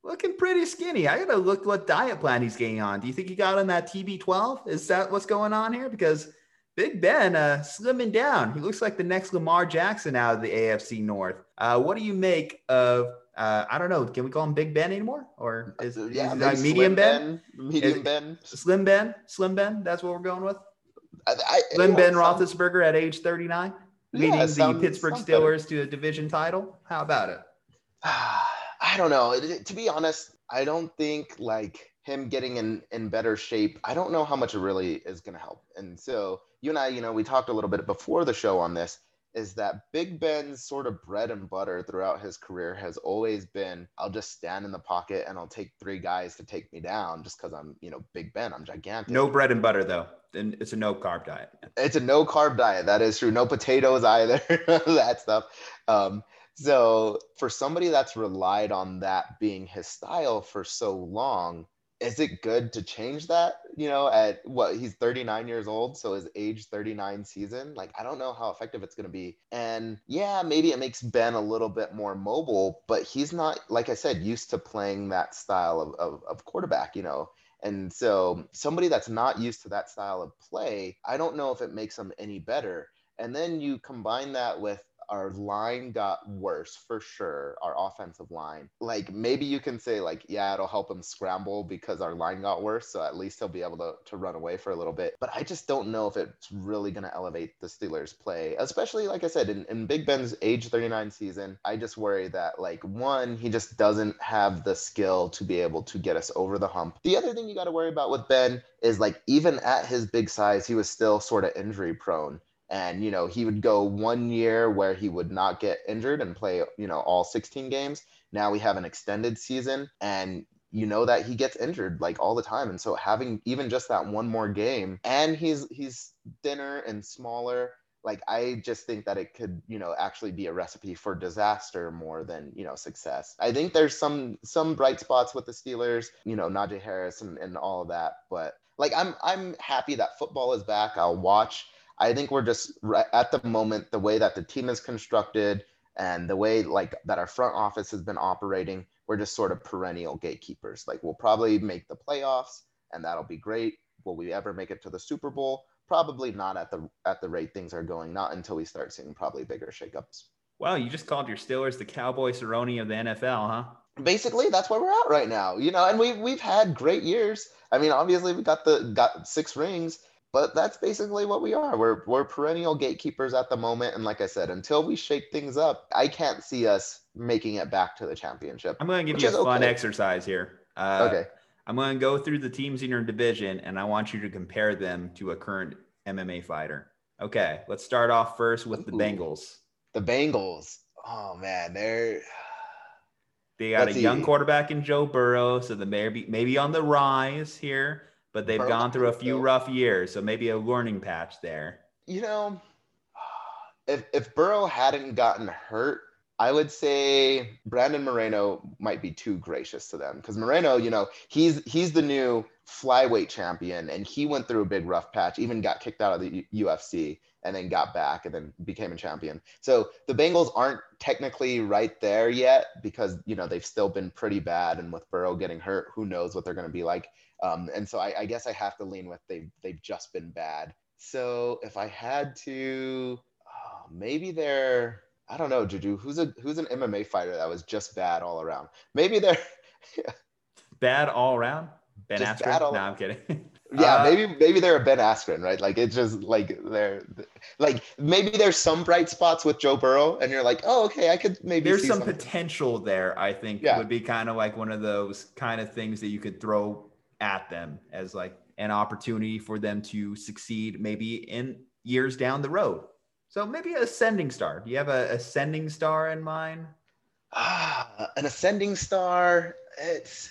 looking pretty skinny. I gotta look what diet plan he's getting on. Do you think he got on that TB12? Is that what's going on here? Because Big Ben uh, slimming down. He looks like the next Lamar Jackson out of the AFC North. Uh, what do you make of? Uh, I don't know. Can we call him Big Ben anymore, or is, Uh, yeah, is like medium ben? ben, medium Is- Ben, Slim Ben, Slim Ben. That's what we're going with. I, I, Slim Ben Roethlisberger at age 39, Yeah, leading the sounds- Pittsburgh better. Steelers to a division title. How about it? [sighs] I don't know. To be honest, I don't think like him getting in in better shape. I don't know how much it really is going to help. And so you and I, you know, we talked a little bit before the show on this. Is that Big Ben's sort of bread and butter throughout his career has always been I'll just stand in the pocket and I'll take three guys to take me down just because I'm, you know, Big Ben. I'm gigantic. No bread and butter though. And it's a no carb diet. It's a no carb diet. That is true. No potatoes either. [laughs] that stuff. Um, so for somebody that's relied on that being his style for so long, is it good to change that? You know, at what he's 39 years old, so his age 39 season. Like, I don't know how effective it's going to be. And yeah, maybe it makes Ben a little bit more mobile, but he's not, like I said, used to playing that style of, of, of quarterback. You know, and so somebody that's not used to that style of play, I don't know if it makes them any better. And then you combine that with our line got worse for sure, our offensive line. Like maybe you can say like, yeah, it'll help him scramble because our line got worse. So at least he'll be able to, to run away for a little bit. But I just don't know if it's really going to elevate the Steelers play, especially like I said, in, in Big Ben's age 39 season. I just worry that like one, he just doesn't have the skill to be able to get us over the hump. The other thing you got to worry about with Ben is like even at his big size, he was still sort of injury prone. And, you know, he would go one year where he would not get injured and play, you know, all 16 games. Now we have an extended season and you know that he gets injured like all the time. And so having even just that one more game and he's he's thinner and smaller, like I just think that it could, you know, actually be a recipe for disaster more than, you know, success. I think there's some some bright spots with the Steelers, you know, Najee Harris and, and all of that. But like I'm I'm happy that football is back. I'll watch. I think we're just at the moment, the way that the team is constructed and the way like that our front office has been operating, we're just sort of perennial gatekeepers. Like we'll probably make the playoffs and that'll be great. Will we ever make it to the Super Bowl? Probably not at the at the rate things are going, not until we start seeing probably bigger shakeups. Well, you just called your Steelers the Cowboy Cerrone of the NFL, huh? Basically, that's where we're at right now. You know, and we've we've had great years. I mean, obviously we got the got six rings, but that's basically what we are. We're we're perennial gatekeepers at the moment. And like I said, until we shake things up, I can't see us making it back to the championship. I'm going to give you a fun okay. exercise here. Uh, okay. I'm going to go through the teams in your division, and I want you to compare them to a current MMA fighter. Okay, let's start off first with the Ooh. Bengals. The Bengals. Oh man, they're They got Let's a young see. quarterback in Joe Burrow, so they may be maybe on the rise here, but they've Burrow- gone through a few rough years, so maybe a learning patch there. you know, if if Burrow hadn't gotten hurt, I would say Brandon Moreno might be too gracious to them because Moreno, you know, he's he's the new flyweight champion, and he went through a big rough patch. Even got kicked out of the U- UFC, and then got back, and then became a champion. So the Bengals aren't technically right there yet because you know they've still been pretty bad, and with Burrow getting hurt, who knows what they're going to be like. Um, and so I, I guess I have to lean with they've they've just been bad. So if I had to, oh, maybe they're I don't know, Juju. Who's a who's an MMA fighter that was just bad all around? Maybe they're [laughs] Bad all around. Ben Just Askren. all- no, I'm kidding. [laughs] yeah, Uh, maybe maybe they're a Ben Askren, right? Like it's just like they're like maybe there's some bright spots with Joe Burrow, and you're like, oh, okay, I could maybe There's see some something. potential there. I think Yeah. would be kind of like one of those kind of things that you could throw at them as like an opportunity for them to succeed, maybe in years down the road. So maybe a ascending star. Do you have a ascending star in mind? Ah, an ascending star. It's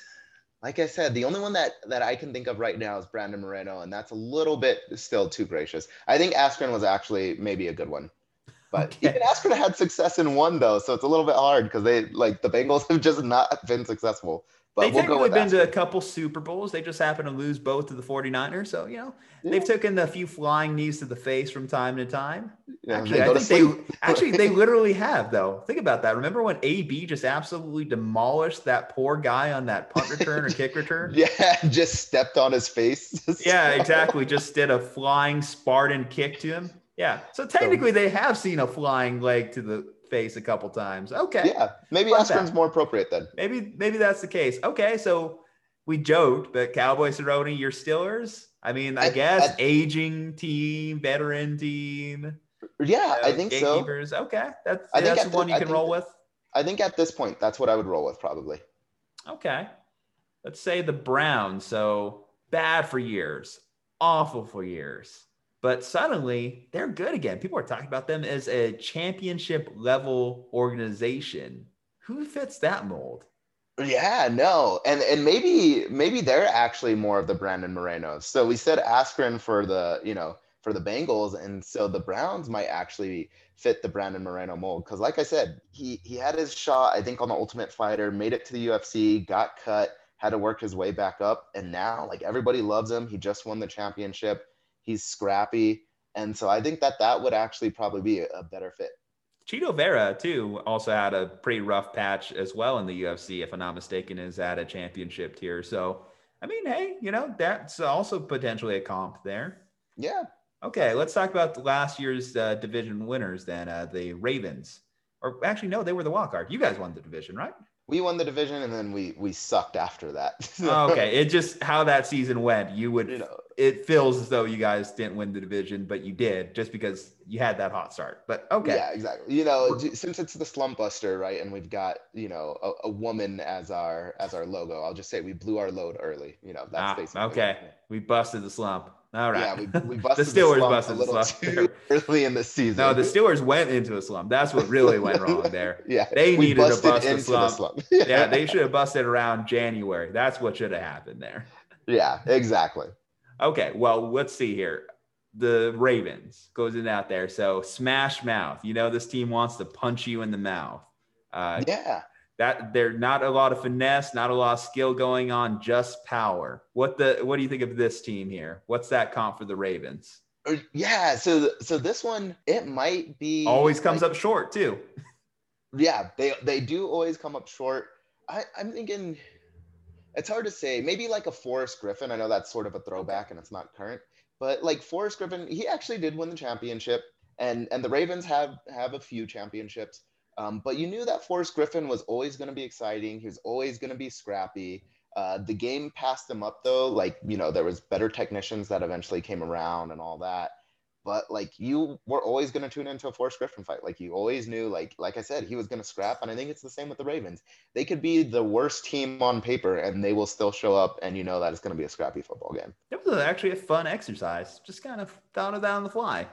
like I said, the only one that that I can think of right now is Brandon Moreno, and that's a little bit still too gracious. I think Askren was actually maybe a good one. But [laughs] okay. even Askren had success in one though, so it's a little bit hard because they like the Bengals [laughs] have just not been successful. But they've we'll technically been to a couple Super Bowls. They just happen to lose both to the 49ers. So, you know, yeah. they've taken a few flying knees to the face from time to time. Yeah, actually, I think they [laughs] actually they literally have though. Think about that. Remember when AB just absolutely demolished that poor guy on that punt return or kick return? [laughs] Yeah, just stepped on his face. [laughs] yeah, exactly. Just did a flying Spartan kick to him. Yeah. So technically, so, they have seen a flying leg to the face a couple times. Okay. Yeah. Maybe Askren's more appropriate then. Maybe maybe that's the case. Okay. So we joked, but Cowboy Cerrone, your Steelers. I mean, I, I guess I, aging team, veteran team. Yeah, I think so. Okay, that's I that's the one you can roll with. I think at this point, that's what I would roll with probably. Okay, let's say the Browns. So bad for years, awful for years but suddenly they're good again. People are talking about them as a championship level organization. Who fits that mold? Yeah, no, and and maybe maybe they're actually more of the Brandon Morenos. So we said Askren for the you know for the Bengals, and so the Browns might actually fit the Brandon Moreno mold because, like I said, he he had his shot. I think on the Ultimate Fighter, made it to the UFC, got cut, had to work his way back up, and now like everybody loves him. He just won the championship He's scrappy. And so I think that that would actually probably be a, better fit. Chito Vera, too, also had a pretty rough patch as well in the UFC, if I'm not mistaken, is at a championship tier. So, I mean, hey, you know, that's also potentially a comp there. Yeah. Okay, let's talk about last year's uh, division winners then, uh, the Ravens. Or actually, no, they were the wild card. You guys won the division, right? We won the division and then we we sucked after that. [laughs] Okay, it just how that season went. You would you know, it feels as though you guys didn't win the division, but you did just because you had that hot start. But okay, yeah, exactly. You know, since it's the slump buster, right, and we've got you know a, a, woman as our as our logo. I'll just say we blew our load early. You know, that's ah, basically okay. We busted the slump. All right. Yeah, we, we [laughs] busted the Steelers the busted a little the slump too [laughs] early in the season. No, the Steelers went into a slump. That's what really went wrong [laughs] there. yeah, they needed to bust the slump. The slump. yeah. yeah, they should have busted around January. That's what should have happened there. Yeah, exactly. Okay, well, let's see here. The Ravens goes in out there. So smash mouth. You know this team wants to punch you in the mouth. Uh, yeah that there's not a lot of finesse, not a lot of skill going on, just power. What the what do you think of this team here? What's that comp for the Ravens? Uh, yeah, so so this one it might be always comes like, up short too. Yeah, they they do always come up short. I, I'm thinking it's hard to say. Maybe like a Forrest Griffin. I know that's sort of a throwback and it's not current, but like Forrest Griffin, he actually did win the championship, and and the Ravens have have a few championships. Um, but you knew that Forrest Griffin was always going to be exciting. He was always going to be scrappy. Uh, the game passed him up though. Like, you know, there was better technicians that eventually came around and all that. But like you were always going to tune into a Forrest Griffin fight. Like you always knew, like, like I said, he was going to scrap. And I think it's the same with the Ravens. They could be the worst team on paper and they will still show up and you know that it's going to be a scrappy football game. It was actually a fun exercise. Just kind of thought of that on the fly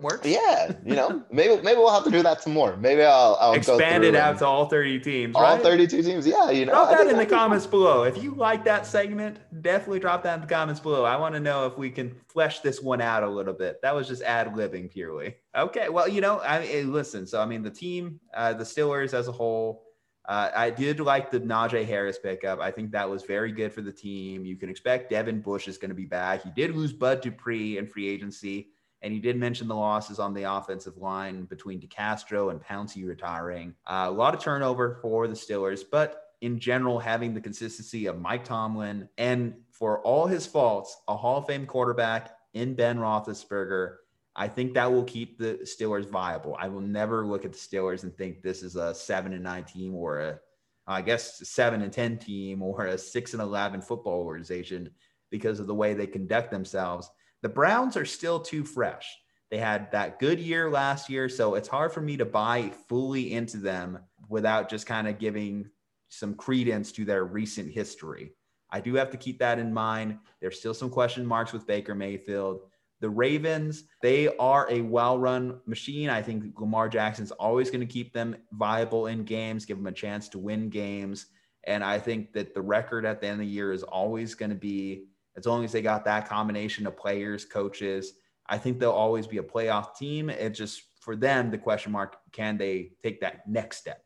works. Yeah, you know, maybe maybe we'll have to do that some more. Maybe I'll, I'll expand it out to all 30 teams. All right? 32 teams. Yeah, you know. Drop that in the comments below. If you like that segment, definitely drop that in the comments below. I want to know if we can flesh this one out a little bit. That was just ad libbing purely. Okay, well, you know, I listen. So I mean, the team, uh, the Steelers as a whole. Uh, I did like the Najee Harris pickup. I think that was very good for the team. You can expect Devin Bush is going to be back. He did lose Bud Dupree in free agency. And you did mention the losses on the offensive line between DeCastro and Pouncey retiring. Uh, a lot of turnover for the Steelers, but in general, having the consistency of Mike Tomlin and for all his faults, a Hall of Fame quarterback in Ben Roethlisberger. I think that will keep the Steelers viable. I will never look at the Steelers and think this is a seven and nine team or a, I guess, seven and 10 team or a six and 11 football organization because of the way they conduct themselves. The Browns are still too fresh. They had that good year last year, so it's hard for me to buy fully into them without just kind of giving some credence to their recent history. I do have to keep that in mind. There's still some question marks with Baker Mayfield. The Ravens, they are a well run machine. I think Lamar Jackson's always going to keep them viable in games, give them a chance to win games. And I think that the record at the end of the year is always going to be as long as they got that combination of players, coaches, I think they'll always be a playoff team. It's just for them, the question mark can they take that next step,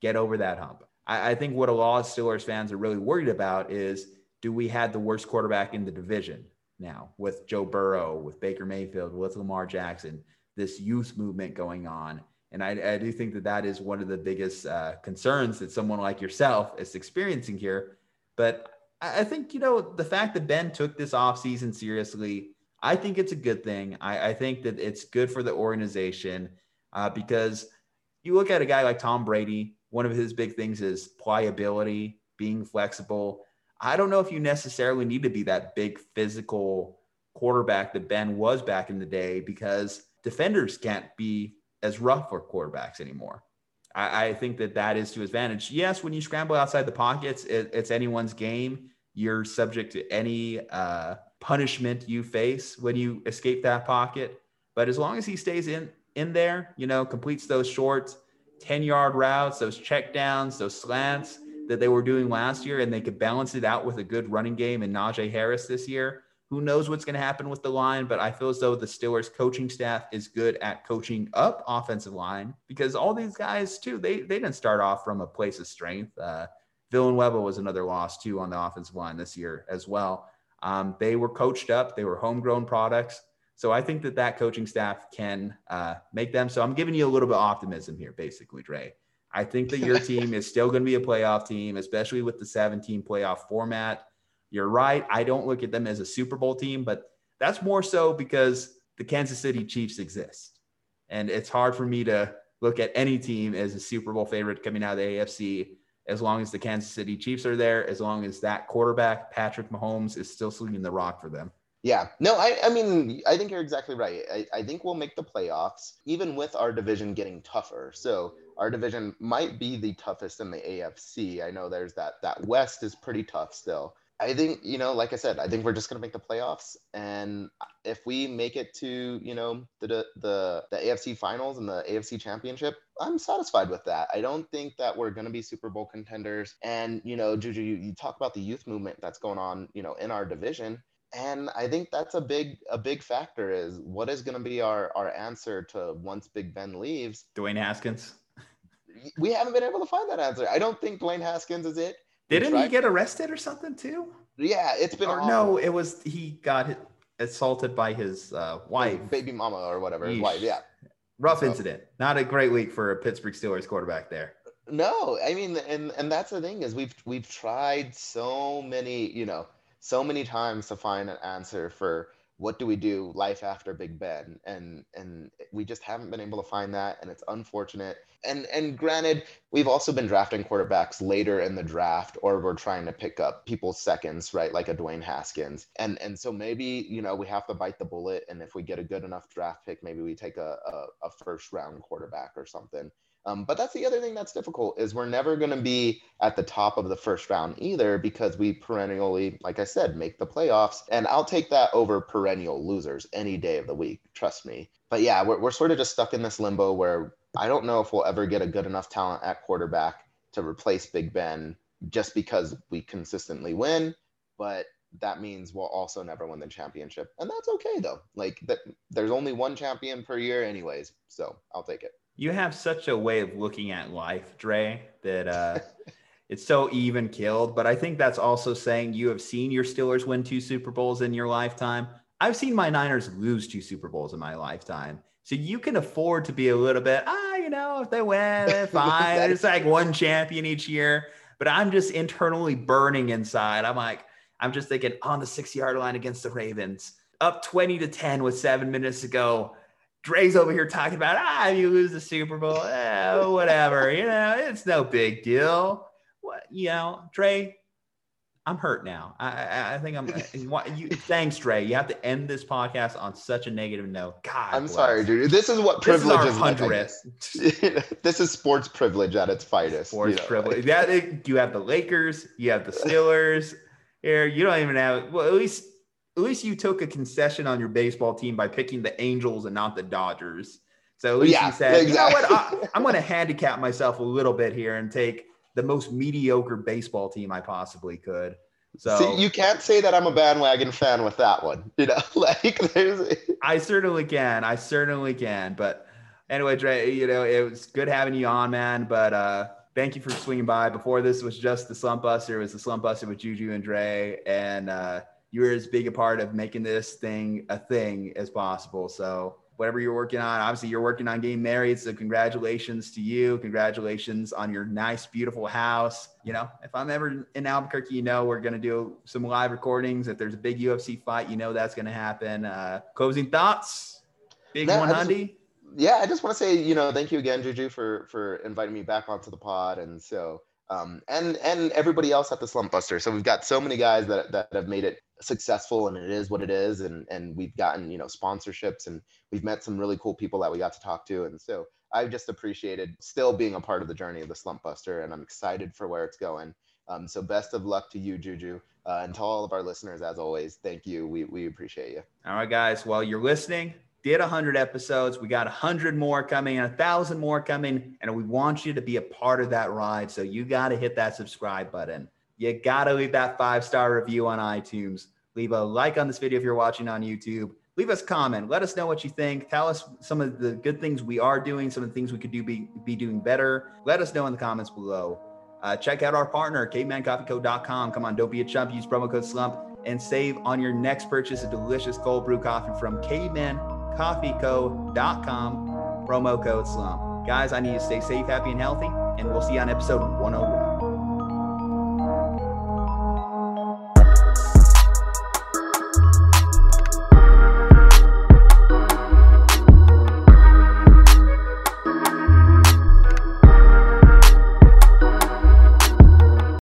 get over that hump? I, I think what a lot of Steelers fans are really worried about is do we have the worst quarterback in the division now with Joe Burrow, with Baker Mayfield, with Lamar Jackson, this youth movement going on? And I, I do think that that is one of the biggest uh, concerns that someone like yourself is experiencing here. But I think, you know, the fact that Ben took this offseason seriously, I think it's a good thing. I, I think that it's good for the organization uh, because you look at a guy like Tom Brady, one of his big things is pliability, being flexible. I don't know if you necessarily need to be that big physical quarterback that Ben was back in the day because defenders can't be as rough for quarterbacks anymore. I, think that that is to his advantage. Yes, when you scramble outside the pockets, it, it's anyone's game. You're subject to any uh, punishment you face when you escape that pocket. But as long as he stays in in there, you know, completes those short 10 yard routes, those check downs, those slants that they were doing last year, and they could balance it out with a good running game and Najee Harris this year. Who knows what's going to happen with the line, but I feel as though the Steelers coaching staff is good at coaching up offensive line because all these guys too, they they didn't start off from a place of strength. Uh, Villanueva was another loss too on the offensive line this year as well. Um, they were coached up, they were homegrown products. So I think that that coaching staff can uh, make them. So I'm giving you a little bit of optimism here, basically, Dre. I think that your [laughs] team is still going to be a playoff team, especially with the 17 playoff format. You're right. I don't look at them as a Super Bowl team, but that's more so because the Kansas City Chiefs exist. And it's hard for me to look at any team as a Super Bowl favorite coming out of the AFC as long as the Kansas City Chiefs are there, as long as that quarterback, Patrick Mahomes, is still swinging the rock for them. Yeah, no, I, I mean, I think you're exactly right. I, I think we'll make the playoffs, even with our division getting tougher. So our division might be the toughest in the AFC. I know there's that that West is pretty tough still. I think, you know, like I said, I think we're just going to make the playoffs. And if we make it to, you know, the, the, the AFC finals and the AFC championship, I'm satisfied with that. I don't think that we're going to be Super Bowl contenders. And, you know, Juju, you, you talk about the youth movement that's going on, you know, in our division. And I think that's a big, a big factor is what is going to be our, our answer to once Big Ben leaves? Dwayne Haskins. We haven't been able to find that answer. I don't think Dwayne Haskins is it. Didn't he get arrested or something too? Yeah, it's been. Or no, it was he got assaulted by his uh, wife, his baby mama or whatever. His wife, yeah. Rough so, incident. Not a great week for a Pittsburgh Steelers quarterback there. No, I mean, and and that's the thing is we've we've tried so many, you know, so many times to find an answer for what do we do life after big ben? And and we just haven't been able to find that and it's unfortunate. And and granted we've also been drafting quarterbacks later in the draft or we're trying to pick up people's seconds right like a dwayne haskins. And and so maybe you know we have to bite the bullet and if we get a good enough draft pick maybe we take a, a, a first round quarterback or something um, but that's the other thing that's difficult is we're never going to be at the top of the first round either because we perennially, like I said, make the playoffs. And I'll take that over perennial losers any day of the week. Trust me. But yeah, we're, we're sort of just stuck in this limbo where I don't know if we'll ever get a good enough talent at quarterback to replace Big Ben just because we consistently win. But that means we'll also never win the championship. And that's okay though. Like that there's only one champion per year anyways. So I'll take it you have such a way of looking at life, Dre, that uh, [laughs] it's so even killed. But I think that's also saying you have seen your Steelers win two Super Bowls in your lifetime. I've seen my Niners lose two Super Bowls in my lifetime. So you can afford to be a little bit, ah, you know, if they win, [laughs] fine. it's like one champion each year. But I'm just internally burning inside. I'm like, I'm just thinking on the six yard line against the Ravens, up 20 to 10 with seven minutes to go Dre's over here talking about ah, you lose the Super Bowl, eh, whatever. you know, it's no big deal. What you know, Dre, I'm hurt now. I, I, I think I'm. [laughs] you, thanks, Dre. You have to end this podcast on such a negative note. God, I'm bless. sorry, dude. This is what privilege this is. hundredth. [laughs] this is sports privilege at its finest. Sports you know, privilege. Like. Yeah, you have the Lakers. You have the Steelers. Here, you don't even have. Well, at least at least you took a concession on your baseball team by picking the Angels and not the Dodgers. So at least yeah, you said, exactly. you know what, I, am going to handicap myself a little bit here and take the most mediocre baseball team I possibly could. So See, you can't say that I'm a bandwagon fan with that one. You know, [laughs] like there's. I certainly can. I certainly can. But anyway, Dre, you know, it was good having you on, man. But uh, thank you for swinging by. Before this was just the Slumpbuster. It was the Slumpbuster with Juju and Dre, and uh, you were as big a part of making this thing a thing as possible. So whatever you're working on, obviously you're working on getting married. So congratulations to you. Congratulations on your nice, beautiful house. You know, if I'm ever in Albuquerque, you know, we're going to do some live recordings. If there's a big UFC fight, you know, that's going to happen. Uh, closing thoughts, big No, one hundy. yeah, I just want to say, you know, thank you again, Juju, for for inviting me back onto the pod, and so um, and and everybody else at the Slumpbuster. So we've got so many guys that that have made it successful, and it is what it is, and and we've gotten you know sponsorships, and we've met some really cool people that we got to talk to, and so I've just appreciated still being a part of the journey of the Slumpbuster, and I'm excited for where it's going. Um, so best of luck to you, Juju, uh, and to all of our listeners, as always. Thank you. We we appreciate you. All right, guys. while you're listening. Did 100 episodes. We got 100 more coming and 1,000 more coming. And we want you to be a part of that ride. So you got to hit that subscribe button. You got to leave that five star review on iTunes. Leave a like on this video if you're watching on YouTube. Leave us a comment. Let us know what you think. Tell us some of the good things we are doing, some of the things we could do be, be doing better. Let us know in the comments below. Uh, check out our partner, cavemancoffeeco.com. Come on, don't be a chump. Use promo code SLUMP and save on your next purchase a delicious cold brew coffee from cavemancoffeeco.com. Promo code SLUMP. Guys, I need you to stay safe, happy, and healthy, and we'll see you on episode 101.